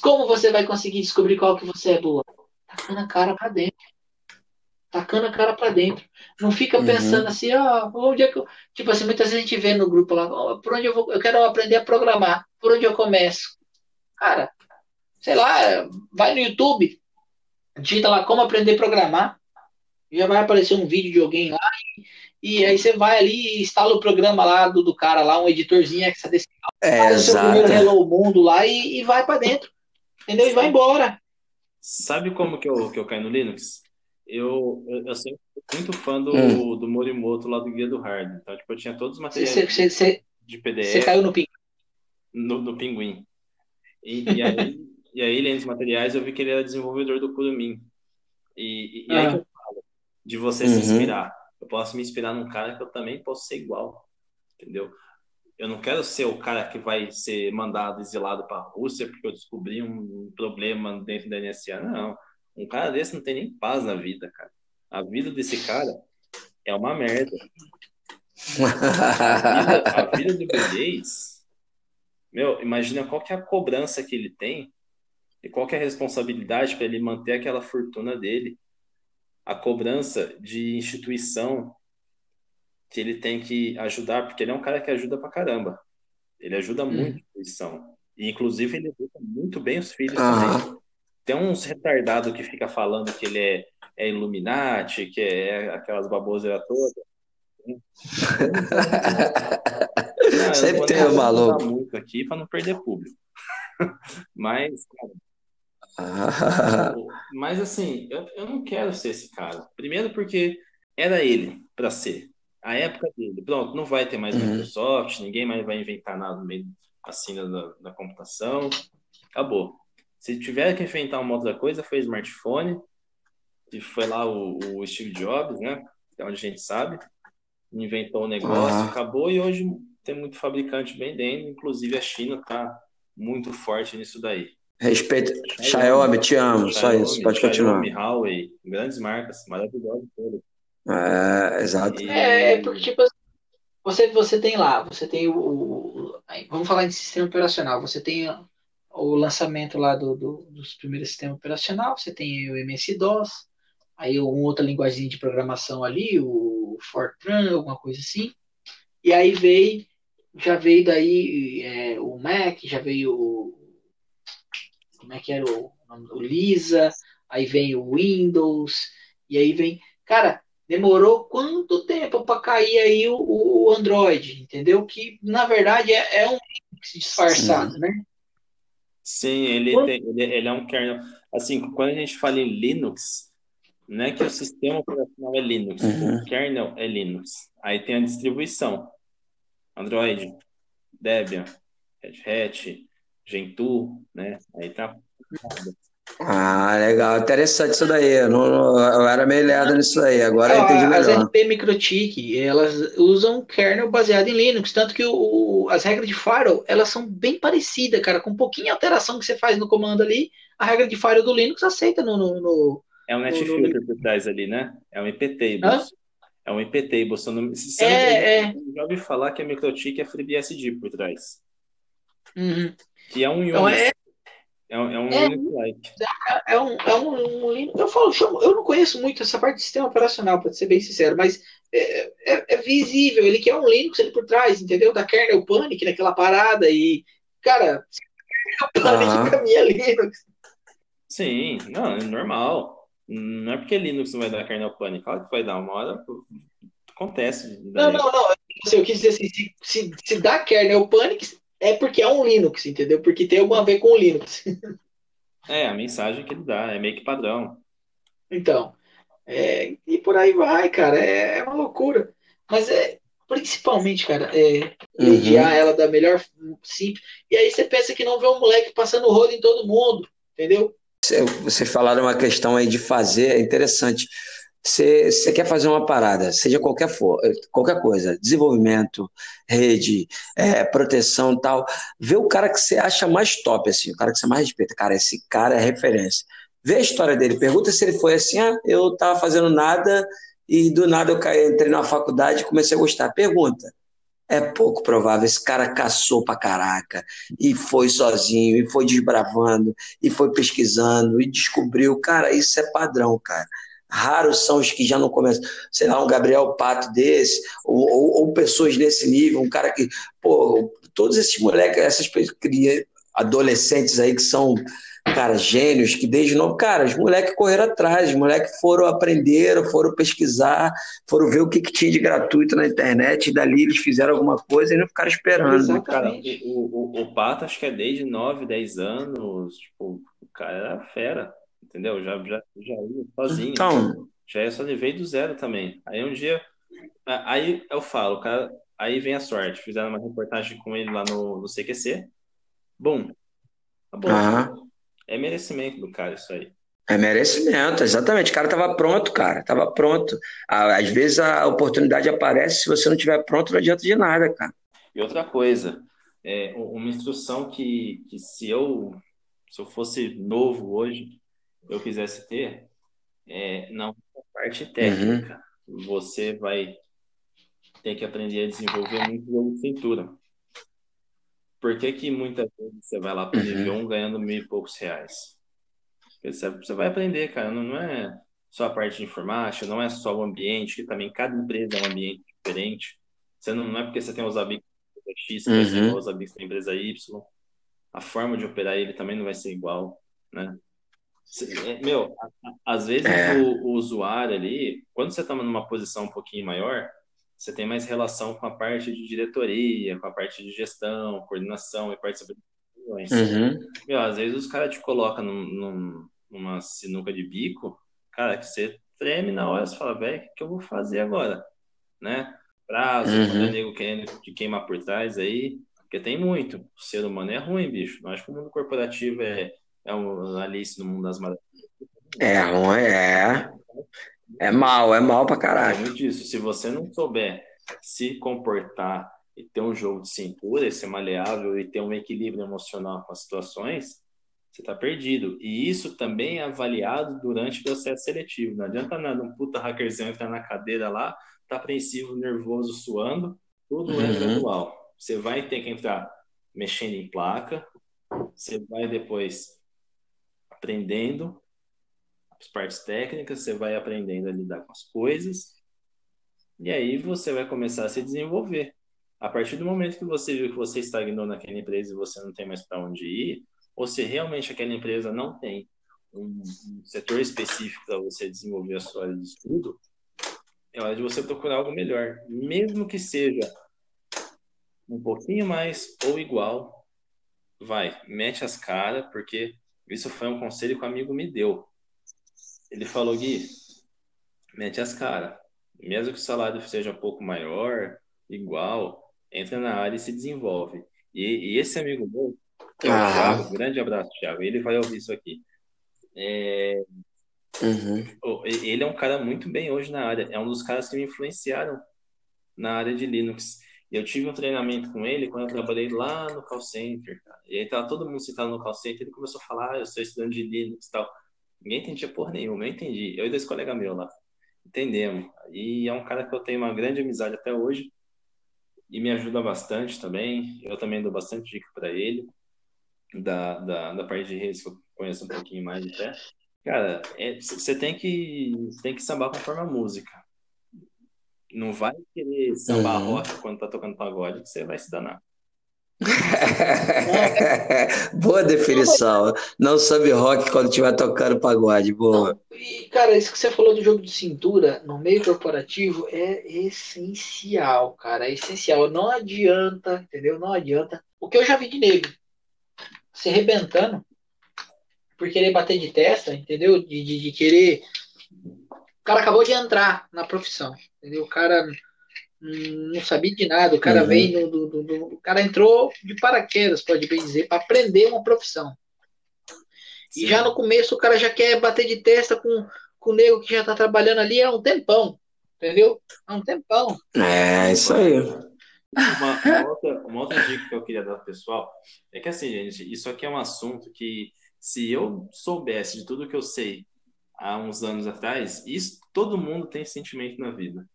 como você vai conseguir descobrir qual que você é boa? Tacando a cara para dentro tacando a cara para dentro. Não fica uhum. pensando assim, ó, oh, onde é que eu... Tipo assim, muitas vezes a gente vê no grupo lá, oh, por onde eu vou, eu quero aprender a programar, por onde eu começo? Cara, sei lá, vai no YouTube, digita lá como aprender a programar, já vai aparecer um vídeo de alguém lá, e, e aí você vai ali e instala o programa lá do, do cara lá, um editorzinho hexadecimal, é, faz o seu primeiro Hello Mundo lá e, e vai para dentro, entendeu? E vai embora. Sabe como que eu, que eu caio no Linux? eu, eu, eu sempre fui muito fã do, hum. do Morimoto lá do Guia do Hard. Então, tipo, eu tinha todos os materiais cê, cê, de PDF. Você caiu no pinguim. No, no pinguim. E, e, aí, e aí, lendo os materiais, eu vi que ele era desenvolvedor do Kurumin. E, e, e aí ah. que eu falo de você uhum. se inspirar. Eu posso me inspirar num cara que eu também posso ser igual. Entendeu? Eu não quero ser o cara que vai ser mandado exilado para a Rússia porque eu descobri um problema dentro da NSA. Não um cara desse não tem nem paz na vida, cara. A vida desse cara é uma merda. A vida, a vida do burguês, meu, imagina qual que é a cobrança que ele tem e qual que é a responsabilidade para ele manter aquela fortuna dele. A cobrança de instituição que ele tem que ajudar, porque ele é um cara que ajuda pra caramba. Ele ajuda hum. muito a instituição. E, inclusive, ele educa muito bem os filhos ah. também. Tem uns retardados que fica falando que ele é, é Illuminati, que é aquelas baboseiras todas. Sempre tem um maluco. muito aqui para não perder público. Mas, cara, mas assim, eu, eu não quero ser esse cara. Primeiro porque era ele para ser. A época dele. Pronto, não vai ter mais uhum. Microsoft, ninguém mais vai inventar nada no meio assim da, da computação. Acabou. Se tiver que inventar uma outra coisa, foi smartphone, que foi lá o, o Steve Jobs, né? É onde a gente sabe. Inventou o negócio, ah. acabou, e hoje tem muito fabricante vendendo, inclusive a China está muito forte nisso daí. Respeito. Xiaomi, te amo, Xiaomi, só isso, pode continuar. Xiaomi, Huawei, grandes marcas, maravilhosas todas. É, exato. E... É, é, porque, tipo, você, você tem lá, você tem o, o, Vamos falar em sistema operacional, você tem o lançamento lá do, do, dos primeiros sistemas operacionais, você tem o MS-DOS, aí uma outra linguagem de programação ali, o Fortran, alguma coisa assim, e aí veio já veio daí é, o Mac, já veio o. Como é que era o, o Lisa, aí vem o Windows, e aí vem. Cara, demorou quanto tempo para cair aí o, o, Android, entendeu? Que na verdade é, é um Linux disfarçado, Sim. né? Sim, ele, tem, ele, ele, é um kernel. Assim, quando a gente fala em Linux, não é que o sistema operacional é Linux, uhum. o kernel é Linux. Aí tem a distribuição. Android, Debian, Red Hat, Gentoo, né? Aí tá. Ah, legal, interessante isso daí. Eu, não, eu era meio lerdo nisso aí, agora eu entendi melhor. As RP Microtik, elas usam kernel baseado em Linux, tanto que o, as regras de firewall, elas são bem parecidas, cara, com um pouquinho alteração que você faz no comando ali, a regra de firewall do Linux aceita no... no, no é um netfilter por trás ali, né? É um IP tables. É um IP tables. Se é, é. já ouvi falar que a Microtik é FreeBSD por trás. Uhum. Que é um Unix. Então, é, é um, é um é, like. É um, é um, um, eu falo, eu não conheço muito essa parte de sistema operacional, para ser bem sincero, mas é, é, é, visível, ele quer um Linux ali por trás, entendeu? Da kernel panic naquela parada e, cara, kernel panic uhum. pra mim é Linux. Sim, não, é normal. Não é porque Linux não vai dar kernel panic, claro que vai dar uma hora, acontece. Não, não, não, assim, eu quis dizer assim, se, se, se dá kernel panic, é porque é um Linux, entendeu? Porque tem alguma a ver com o Linux. É, a mensagem que ele dá, é meio que padrão. Então, é, e por aí vai, cara, é, é, uma loucura. Mas é, principalmente, cara, é mediar uhum. ela da melhor simples. E aí você pensa que não vê um moleque passando rodo em todo mundo, entendeu? Você, você falaram uma questão aí de fazer, é interessante. Você, quer fazer uma parada, seja qualquer, for, qualquer coisa, desenvolvimento, rede, é, proteção tal, vê o cara que você acha mais top, assim, o cara que você mais respeita. Cara, esse cara é referência. Vê a história dele, pergunta se ele foi assim, ah, eu tava fazendo nada e do nada eu caí, entrei na faculdade e comecei a gostar. Pergunta. É pouco provável. Esse cara caçou pra caraca e foi sozinho, e foi desbravando, e foi pesquisando, e descobriu. Cara, isso é padrão, cara. Raros são os que já não começam, sei lá, um Gabriel Pato desse, ou, ou, ou pessoas nesse nível, um cara que, pô, todos esses moleques, essas adolescentes aí que são, cara, gênios, que desde novo, cara, os moleques correram atrás, os moleques foram aprender, foram pesquisar, foram ver o que, que tinha de gratuito na internet, e dali eles fizeram alguma coisa e não ficaram esperando. Cara, o, o, o Pato acho que é desde 9, 10 anos, tipo, o cara era fera entendeu? Já, já, já ia sozinho. Então... Já ia só levei do zero também. Aí um dia, aí eu falo, cara, aí vem a sorte. Fizeram uma reportagem com ele lá no, no CQC. Bom, acabou. Uhum. É merecimento do cara isso aí. É merecimento, exatamente. O cara estava pronto, cara. Tava pronto. Às vezes a oportunidade aparece, se você não estiver pronto, não adianta de nada, cara. E outra coisa, é uma instrução que, que se eu se eu fosse novo hoje, eu quisesse ter, é, não a parte técnica. Uhum. Você vai ter que aprender a desenvolver muito jogo de cintura. Por que, que muitas vezes você vai lá para o uhum. nível 1 ganhando mil e poucos reais? Porque você vai aprender, cara. Não, não é só a parte de informática, não é só o ambiente, que também cada empresa é um ambiente diferente. Você não, não é porque você tem os amigos X que uhum. você tem os amigos da empresa Y. A forma de operar ele também não vai ser igual, né? É, meu, às vezes é. o, o, usuário ali, quando você está numa posição um pouquinho maior, você tem mais relação com a parte de diretoria, com a parte de gestão, coordenação e participação. Uhum. Meu, às vezes os caras te colocam num, num, numa sinuca de bico, cara, que você treme na hora, você fala, velho, o que, que, eu vou fazer agora? Né? Prazo, uhum. quando nego querendo te queimar por trás aí, porque tem muito. O ser humano é ruim, bicho. Não acho que o mundo corporativo é é o Alice no Mundo das Maravilhas. É ruim, é. É mal, é mal pra caralho. É disso. Se você não souber se comportar e ter um jogo de cintura, e ser maleável e ter um equilíbrio emocional com as situações, você tá perdido. E isso também é avaliado durante o processo seletivo. Não adianta nada um puta hackerzão entrar na cadeira lá, tá apreensivo, nervoso, suando, tudo é uhum. é gradual. Você vai ter que entrar mexendo em placa, você vai depois aprendendo as partes técnicas, você vai aprendendo a lidar com as coisas, e aí você vai começar a se desenvolver. A partir do momento que você viu que você estagnou naquela empresa e você não tem mais para onde ir, ou se realmente aquela empresa não tem um, setor específico para você desenvolver a sua área de estudo, é hora de você procurar algo melhor, mesmo que seja um pouquinho mais ou igual, vai, mete as caras, porque isso foi um conselho que o amigo me deu. Ele falou, Gui, mete as caras. Mesmo que o salário seja um pouco maior, igual, entra na área e se desenvolve. E, e esse amigo meu, que é o ah. Thiago, grande abraço, Thiago, ele vai ouvir isso aqui. É... Uhum. Ele é um cara muito bem hoje na área, é um dos caras que me influenciaram na área de Linux. Eu tive um treinamento com ele quando eu trabalhei lá no call center, cara. E aí tava todo mundo citado no call center, ele começou a falar, ah, eu sou estudante de Linux e tal. Ninguém entendia porra nenhuma, eu entendi. Eu e dois colegas meus lá. Entendemos. E é um cara que eu tenho uma grande amizade até hoje e me ajuda bastante também. Eu também dou bastante dica para ele, da, da, da parte de redes que eu conheço um pouquinho mais até. Cara, você é, tem que tem que sambar conforme a música. Não vai querer sambar uhum. rock quando tá tocando pagode, que você vai se danar. boa definição. Não sabe rock quando estiver tocando pagode. Boa. E, cara, isso que você falou do jogo de cintura no meio corporativo é essencial, cara. É essencial. Não adianta, entendeu? Não adianta. O que eu já vi de negro se arrebentando por querer bater de testa, entendeu? De, de, de querer. O cara acabou de entrar na profissão, entendeu? O cara não sabia de nada. O cara uhum. veio do, do, do, O cara entrou de paraquedas, pode bem dizer, para aprender uma profissão. Sim. E já no começo o cara já quer bater de testa com, com o nego que já está trabalhando ali há um tempão. Entendeu? Há um tempão. É, isso aí. Uma, uma, outra, uma outra dica que eu queria dar pro pessoal é que assim, gente, isso aqui é um assunto que se eu soubesse de tudo que eu sei há uns anos atrás, isso todo mundo tem sentimento na vida,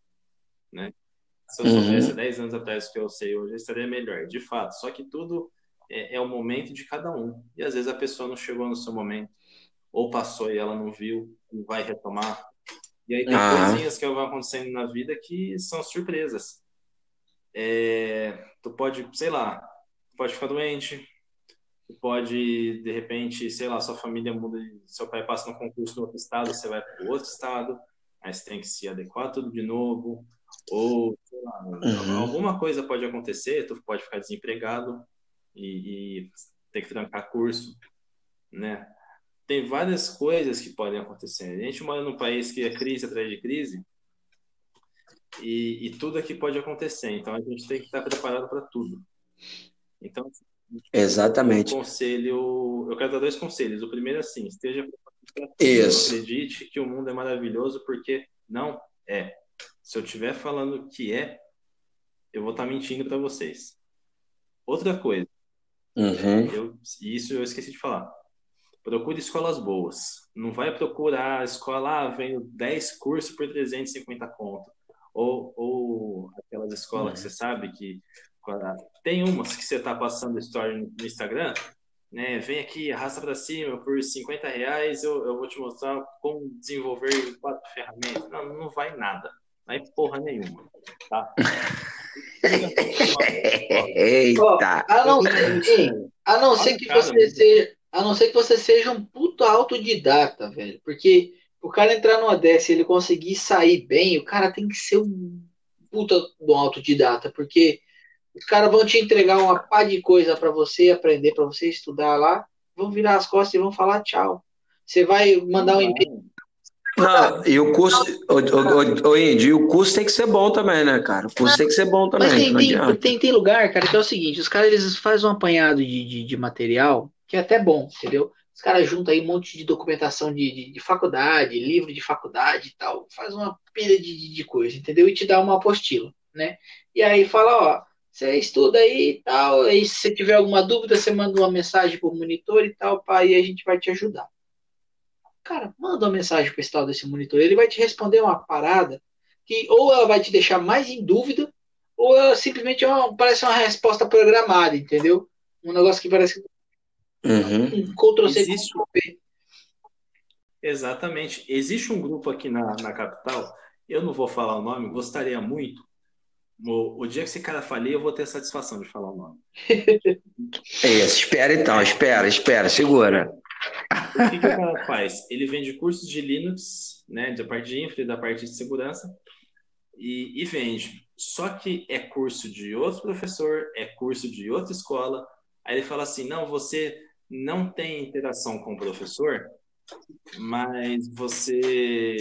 né? Se eu soubesse uhum. 10 anos atrás que eu sei hoje, eu estaria melhor, de fato. Só que tudo é, é, o momento de cada um. E às vezes a pessoa não chegou no seu momento, ou passou e ela não viu, e vai retomar. E aí tem ah. coisinhas que vão acontecendo na vida que são surpresas. É, tu pode, sei lá, pode ficar doente, tu pode, de repente, sei lá, sua família muda, seu pai passa no concurso no outro estado, você vai para outro estado, aí você tem que se adequar tudo de novo, ou, sei lá, uhum. alguma coisa pode acontecer, tu pode ficar desempregado e, e ter que trancar curso, né? Tem várias coisas que podem acontecer. A gente mora num país que é crise atrás de crise e, e tudo aqui pode acontecer. Então a gente tem que estar preparado para tudo. Então, Exatamente. Conselho, eu quero dar dois conselhos. O primeiro é assim: esteja. Isso. Acredite que o mundo é maravilhoso porque não é. Se eu estiver falando que é, eu vou estar mentindo para vocês. Outra coisa, uhum. eu, isso eu esqueci de falar. Procure escolas boas. Não vai procurar escola, ah, vendo 10 cursos por 350 conto. Ou, ou aquelas escolas uhum. que você sabe que tem umas que você está passando story no Instagram, né? Vem aqui, arrasta para cima por 50 reais, eu, eu vou te mostrar como desenvolver quatro ferramentas. Não, não vai nada. Não é porra nenhuma, tá? Eita! a não ser, a não ser que você seja, a não ser que você seja um puto autodidata, velho. Porque o cara entrar numa dessa e ele conseguir sair bem, o cara tem que ser um puta de um autodidata, porque os caras vão te entregar uma pá de coisa para você aprender, para você estudar lá, vão virar as costas e vão falar tchau. Você vai mandar um e-mail não, e o curso, o, o, o, Indy, o curso tem que ser bom também, né, cara? O curso tem que ser bom também. Mas tem, tem, tem, tem, lugar, cara, que é o seguinte: os caras eles fazem um apanhado de, de, de material que é até bom, entendeu? Os caras juntam aí um monte de documentação de, de, de, faculdade, livro de faculdade e tal, faz uma pilha de, de coisa, entendeu? E te dá uma apostila, né? E aí fala, ó, você estuda aí e tal, aí se você tiver alguma dúvida, você manda uma mensagem pro monitor e tal, pá, e a gente vai te ajudar. Cara, manda uma mensagem para esse tal desse monitor. Ele vai te responder uma parada que ou ela vai te deixar mais em dúvida, ou ela simplesmente é uma, parece uma resposta programada, entendeu? Um negócio que parece uhum. um Ctrl-C, Existe... Ctrl-V. Exatamente. Existe um grupo aqui na, na capital, eu não vou falar o nome, gostaria muito, O, o, dia que esse cara falir, eu vou ter a satisfação de falar o nome. É isso, espera então, espera, espera, segura. O que, que o cara faz? Ele vende cursos de Linux, né, da parte de infra e da parte de segurança, e, e vende. Só que é curso de outro professor, é curso de outra escola. Aí ele fala assim: não, você não tem interação com o professor, mas você.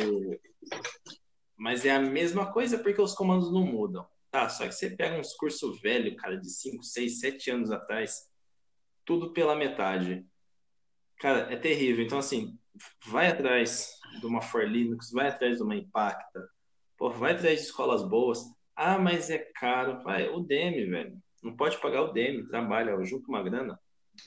Mas é a mesma coisa porque os comandos não mudam. Tá, só que você pega uns cursos velhos, cara, de 5, 6, 7 anos atrás, tudo pela metade. Cara, é terrível. Então, assim, vai atrás de uma For Linux, vai atrás de uma Impacta, pô, vai atrás de escolas boas. Ah, mas é caro. Vai, o DEM, velho. Não pode pagar o DEM, trabalha, junto uma grana.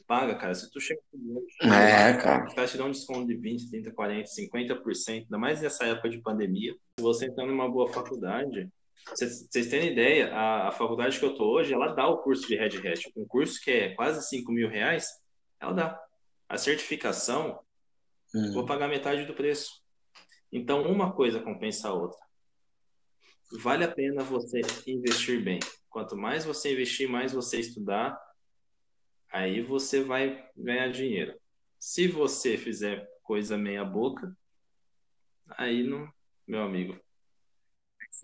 Paga, cara. Se tu chega com é, cara. Tá te dando um desconto de 20, 30, 40, 50%, ainda mais nessa época de pandemia. Se você entrar numa boa faculdade, vocês terem ideia, a, a, faculdade que eu tô hoje, ela dá o curso de Red Hat. Um curso que é quase 5 mil reais, ela dá. A certificação, hum. vou pagar metade do preço. Então, uma coisa compensa a outra. Vale a pena você investir bem. Quanto mais você investir, mais você estudar, aí você vai ganhar dinheiro. Se você fizer coisa meia boca, aí não, meu amigo.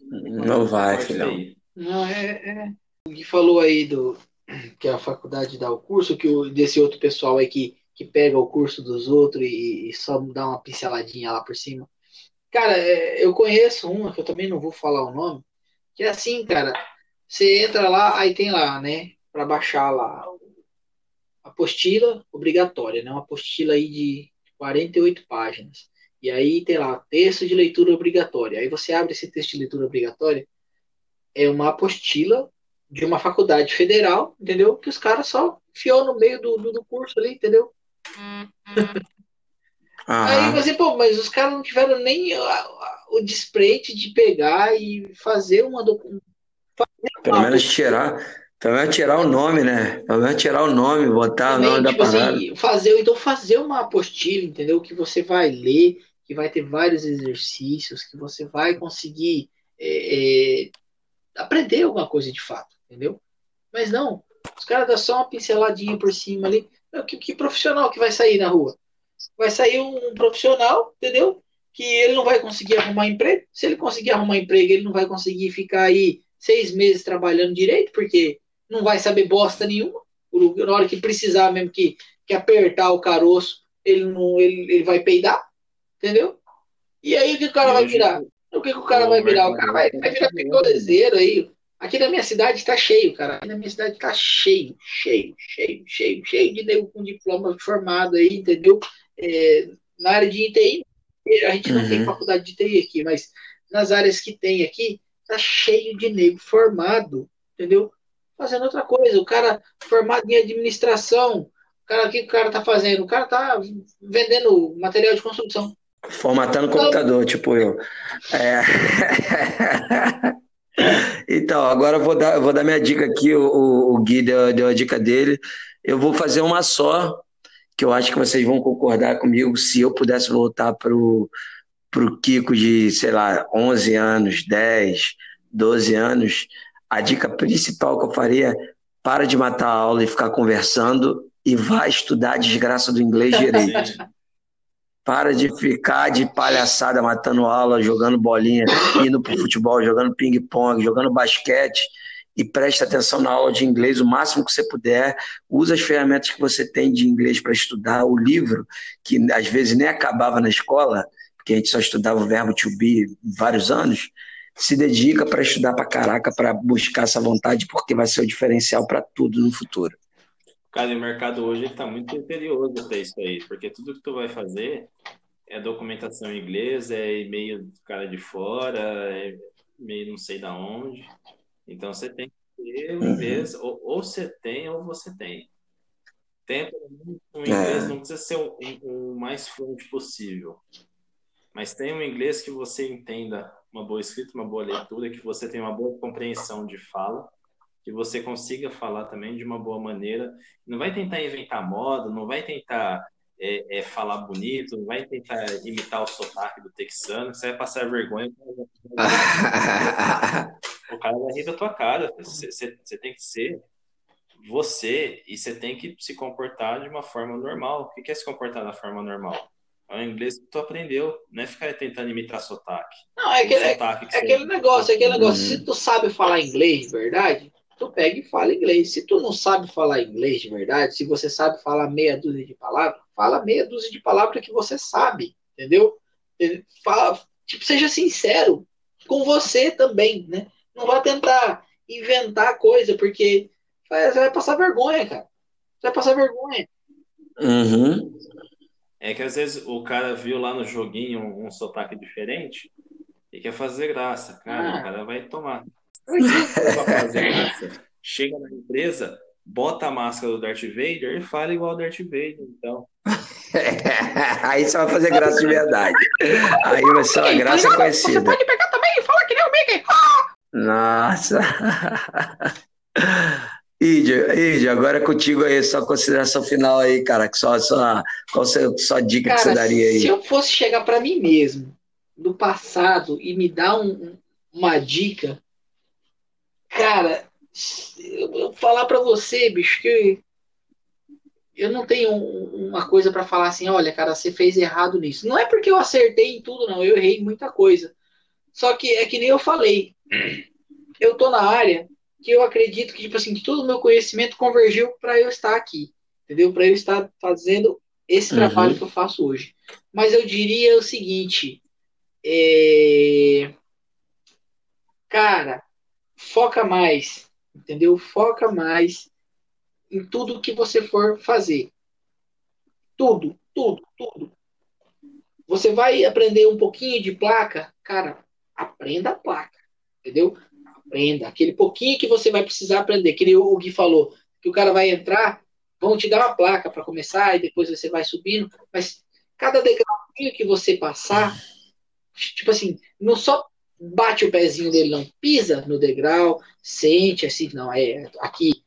Não vai, filhão. Não, é, é. O que falou aí do que a faculdade dá o curso, que o, desse outro pessoal aí que, que pega o curso dos outros e, e só dá uma pinceladinha lá por cima. Cara, é, eu conheço uma, que eu também não vou falar o nome, que é assim, cara, você entra lá, aí tem lá, né, para baixar lá apostila obrigatória, né? Uma apostila aí de 48 páginas. E aí tem lá, texto de leitura obrigatória. Aí você abre esse texto de leitura obrigatória, é uma apostila de uma faculdade federal, entendeu? Que os caras só enfiou no meio do, do, do curso ali, entendeu? Uhum. Aí você, pô, mas os caras não tiveram nem o despreite de pegar e fazer uma. Fazer Pelo menos tirar pelo menos tirar o nome, né? Pelo menos tirar o nome, botar Também, o nome tipo da assim, parada. Assim, fazer, então fazer uma apostila, entendeu? Que você vai ler, que vai ter vários exercícios, que você vai conseguir é, é, aprender alguma coisa de fato, entendeu? Mas não, os caras dão só uma pinceladinha por cima ali. Que, que profissional que vai sair na rua? Vai sair um profissional, entendeu? Que ele não vai conseguir arrumar emprego. Se ele conseguir arrumar emprego, ele não vai conseguir ficar aí seis meses trabalhando direito, porque não vai saber bosta nenhuma. Na hora que precisar mesmo que, que apertar o caroço, ele não ele, ele vai peidar, entendeu? E aí o que o cara vai virar? O que, que o cara vai virar? O cara vai, vai virar picolezeiro aí. Aqui na minha cidade está cheio, cara. Aqui na minha cidade está cheio, cheio, cheio, cheio, cheio de nego com diploma formado aí, entendeu? É, na área de TI, a gente não uhum. tem faculdade de TI aqui, mas nas áreas que tem aqui, tá cheio de nego formado, entendeu? fazendo outra coisa. O cara formado em administração, o cara, o que o cara tá fazendo? O cara tá vendendo material de construção. Formatando então, computador, tipo eu. É... então, agora eu vou dar, eu vou dar minha dica aqui. O, o Gui deu, deu a dica dele. Eu vou fazer uma só, que eu acho que vocês vão concordar comigo. Se eu pudesse voltar pro, pro Kiko de, sei lá, 11 anos, 10, 12 anos, a dica principal que eu faria é para de matar a aula e ficar conversando e vá estudar a desgraça do inglês direito. para de ficar de palhaçada matando aula, jogando bolinha, indo para futebol, jogando ping-pong, jogando basquete e preste atenção na aula de inglês o máximo que você puder. Usa as ferramentas que você tem de inglês para estudar. O livro, que às vezes nem acabava na escola, porque a gente só estudava o verbo to be vários anos, se dedica para estudar para caraca, para buscar essa vontade, porque vai ser o diferencial para tudo no futuro. Cara, o mercado hoje está muito criterioso para isso aí, porque tudo que tu vai fazer é documentação em inglês, é e-mail do cara de fora, é e-mail não sei da onde. Então você tem que ter o inglês, uhum. ou, ou você tem ou você tem. Tem o inglês, é. não precisa ser o, o mais fluente possível, mas tem um inglês que você entenda uma boa escrita, uma boa leitura, que você tenha uma boa compreensão de fala, que você consiga falar também de uma boa maneira. Não vai tentar inventar moda, não vai tentar é, é, falar bonito, não vai tentar imitar o sotaque do texano, você vai passar vergonha. o cara vai rir da tua cara. Você, você tem que ser você e você tem que se comportar de uma forma normal. O que é se comportar da forma normal? É o inglês que tu aprendeu, não é ficar tentando imitar sotaque. Não, é aquele, é, é aquele negócio, é aquele negócio. Uhum. Se tu sabe falar inglês de verdade, tu pega e fala inglês. Se tu não sabe falar inglês de verdade, se você sabe falar meia dúzia de palavras, fala meia dúzia de palavras que você sabe, entendeu? Fala, tipo, seja sincero com você também, né? Não vai tentar inventar coisa, porque você vai passar vergonha, cara. Você vai passar vergonha. Uhum. É que às vezes o cara viu lá no joguinho um, um sotaque diferente e quer fazer graça. Cara, ah. o cara vai tomar. Graça, chega na empresa, bota a máscara do Darth Vader e fala igual o Darth Vader, então. Aí você vai fazer graça de verdade. Aí vai ser uma graça conhecida. Você pode pegar também e falar que nem o Mickey. Nossa. Ide, agora é contigo aí, sua consideração final aí, cara. Que só, só, qual a sua dica cara, que você daria aí? Se eu fosse chegar para mim mesmo, do passado, e me dar um, uma dica, cara, eu, eu falar para você, bicho, que eu não tenho uma coisa para falar assim, olha, cara, você fez errado nisso. Não é porque eu acertei em tudo, não. Eu errei muita coisa. Só que é que nem eu falei. Eu tô na área que eu acredito que, tipo assim, que todo o meu conhecimento convergiu para eu estar aqui. Entendeu? Para eu estar fazendo esse uhum. trabalho que eu faço hoje. Mas eu diria o seguinte. É... Cara, foca mais. Entendeu? Foca mais em tudo que você for fazer. Tudo, tudo, tudo. Você vai aprender um pouquinho de placa, cara, aprenda a placa, entendeu? Aprenda. Aquele pouquinho que você vai precisar aprender, que o Gui falou, que o cara vai entrar, vão te dar uma placa para começar e depois você vai subindo, mas cada degrauzinho que você passar, tipo assim, não só bate o pezinho dele, não pisa no degrau, sente assim, não, é aqui,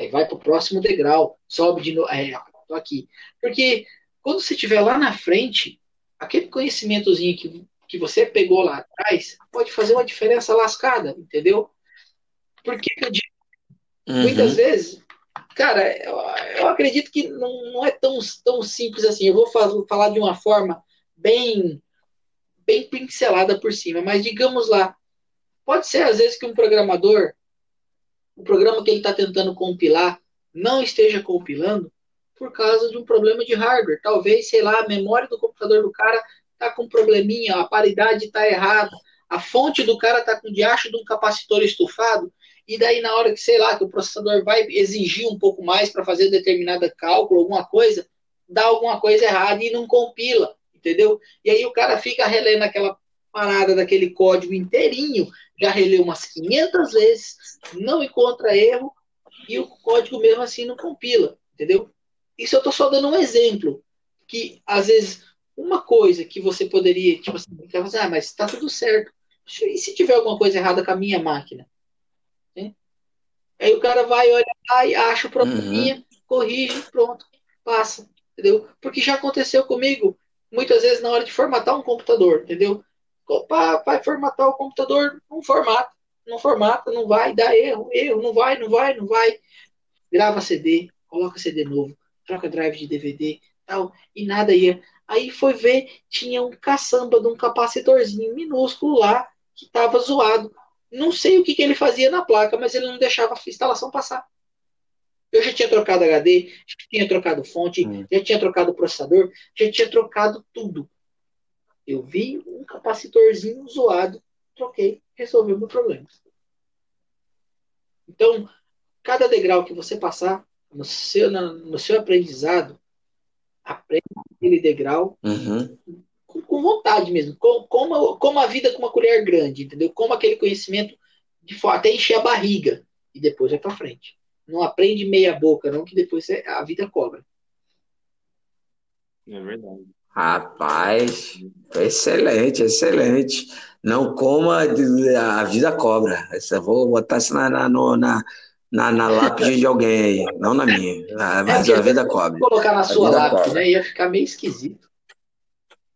Aí vai para o próximo degrau, sobe de novo. É, tô aqui. Porque quando você estiver lá na frente, aquele conhecimentozinho que, que você pegou lá atrás pode fazer uma diferença lascada, entendeu? Porque eu digo, uhum. muitas vezes, cara, eu, eu, acredito que não, não é tão, tão simples assim. Eu vou falar de uma forma bem, bem pincelada por cima, mas digamos lá, pode ser às vezes que um programador o programa que ele está tentando compilar não esteja compilando por causa de um problema de hardware. Talvez, sei lá, a memória do computador do cara está com um probleminha, a paridade está errada, a fonte do cara está com diacho de um capacitor estufado, e daí na hora que, sei lá, que o processador vai exigir um pouco mais para fazer determinada cálculo, alguma coisa, dá alguma coisa errada e não compila, entendeu? E aí o cara fica relendo aquela parada daquele código inteirinho, já releu umas 500 vezes, não encontra erro e o código mesmo assim não compila, entendeu? Isso eu estou só dando um exemplo, que às vezes uma coisa que você poderia, tipo assim, fazer, ah, mas está tudo certo. E se tiver alguma coisa errada com a minha máquina? Né? Aí o cara vai, olha lá e acha o probleminha, uhum. corrige, pronto, passa, entendeu? Porque já aconteceu comigo, muitas vezes na hora de formatar um computador, entendeu? Opa, vai formatar o computador, não formata, não formata, não vai, dá erro, erro, não vai, não vai, não vai. Grava CD, coloca CD novo, troca drive de DVD, tal, e nada ia. Aí foi ver, tinha um caçamba de um capacitorzinho minúsculo lá, que estava zoado. Não sei o que, que ele fazia na placa, mas ele não deixava a instalação passar. Eu já tinha trocado HD, já tinha trocado fonte, hum. já tinha trocado processador, já tinha trocado tudo. Eu vi um capacitorzinho zoado, troquei, resolveu meu problema. Então, cada degrau que você passar no seu, no seu aprendizado, aprenda aquele degrau uhum. com, com, vontade mesmo, com, como, como a vida com uma colher grande, entendeu? Como aquele conhecimento de até encher a barriga e depois vai para frente. Não aprende meia boca, não, que depois a vida cobra. É verdade. Rapaz, excelente, excelente. Não coma a vida cobra. Eu vou botar isso na, na, na, na, na lápide de alguém aí, não na minha. Ah, mas é, a vida cobra. Colocar na sua lápide, né? Ia ficar meio esquisito.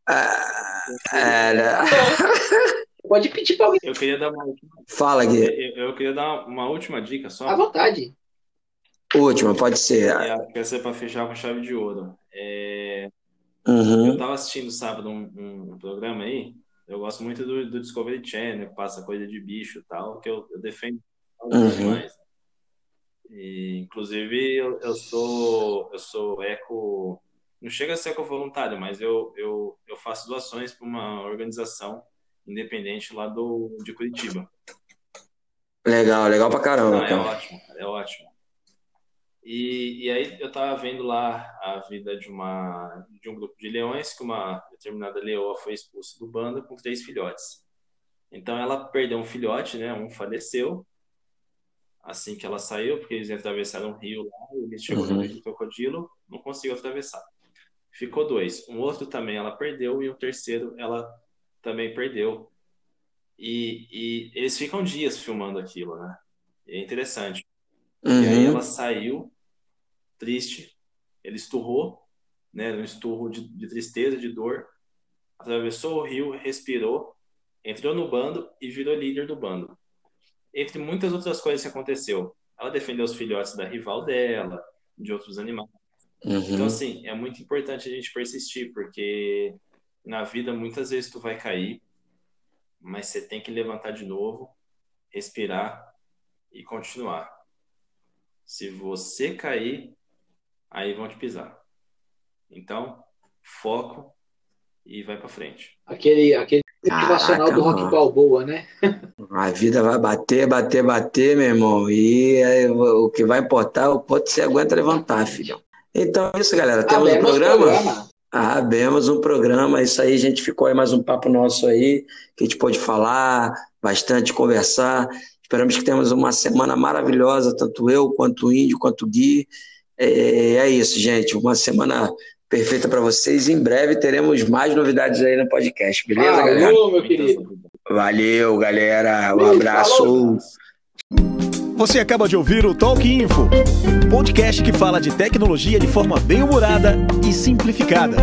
Ah, é, Pode pedir para alguém. Eu queria dar uma Fala, Gui. Eu, eu, queria dar uma última dica só. À vontade. Última, pode ser. É, quer ser para fechar com chave de ouro. É... Uhum. Eu estava assistindo sábado um, um, programa aí. Eu gosto muito do, do Discovery Channel, que passa coisa de bicho e tal, que eu, eu defendo uhum. E, inclusive, eu, eu, sou eu sou eco. Não chega a ser eco voluntário, mas eu, eu, eu faço doações para uma organização independente lá do, de Curitiba. Legal, legal pra caramba. Não, é é ótimo. E, e aí eu tava vendo lá a vida de uma de um grupo de leões que uma determinada leoa foi expulsa do bando com três filhotes. Então ela perdeu um filhote, né? Um faleceu assim que ela saiu, porque eles atravessaram um rio lá, ele chegou uhum. no rio do crocodilo, não conseguiu atravessar. Ficou dois. Um outro também ela perdeu e o terceiro ela também perdeu. E, e eles ficam dias filmando aquilo, né? É interessante. Uhum. E aí ela saiu triste, ele esturrou, né, um esturro de, de tristeza, de dor, atravessou o rio, respirou, entrou no bando e virou líder do bando. Entre muitas outras coisas que aconteceu, ela defendeu os filhotes da rival dela, de outros animais. Uhum. Então, assim, é muito importante a gente persistir, porque na vida muitas vezes tu vai cair, mas você tem que levantar de novo, respirar e continuar. Se você cair, aí vão te pisar. Então, foco e vai para frente. Aquele, aquele motivacional do Rock Balboa, né? A vida vai bater, bater, bater, meu irmão. E aí, o que vai importar é o quanto você aguenta levantar, filhão. Então é isso, galera. Temos um programa? programa. Ah, bemos um programa. Isso aí, a gente ficou aí mais um papo nosso aí, que a gente pôde falar, bastante conversar. Esperamos que tenhamos uma semana maravilhosa, tanto eu, quanto o Índio, quanto o Gui. É, é isso, gente. Uma semana perfeita para vocês. Em breve teremos mais novidades aí no podcast, beleza, Falou, galera? meu querido. Valeu, galera. Um abraço. Você acaba de ouvir o Talk Info, podcast que fala de tecnologia de forma bem humorada e simplificada.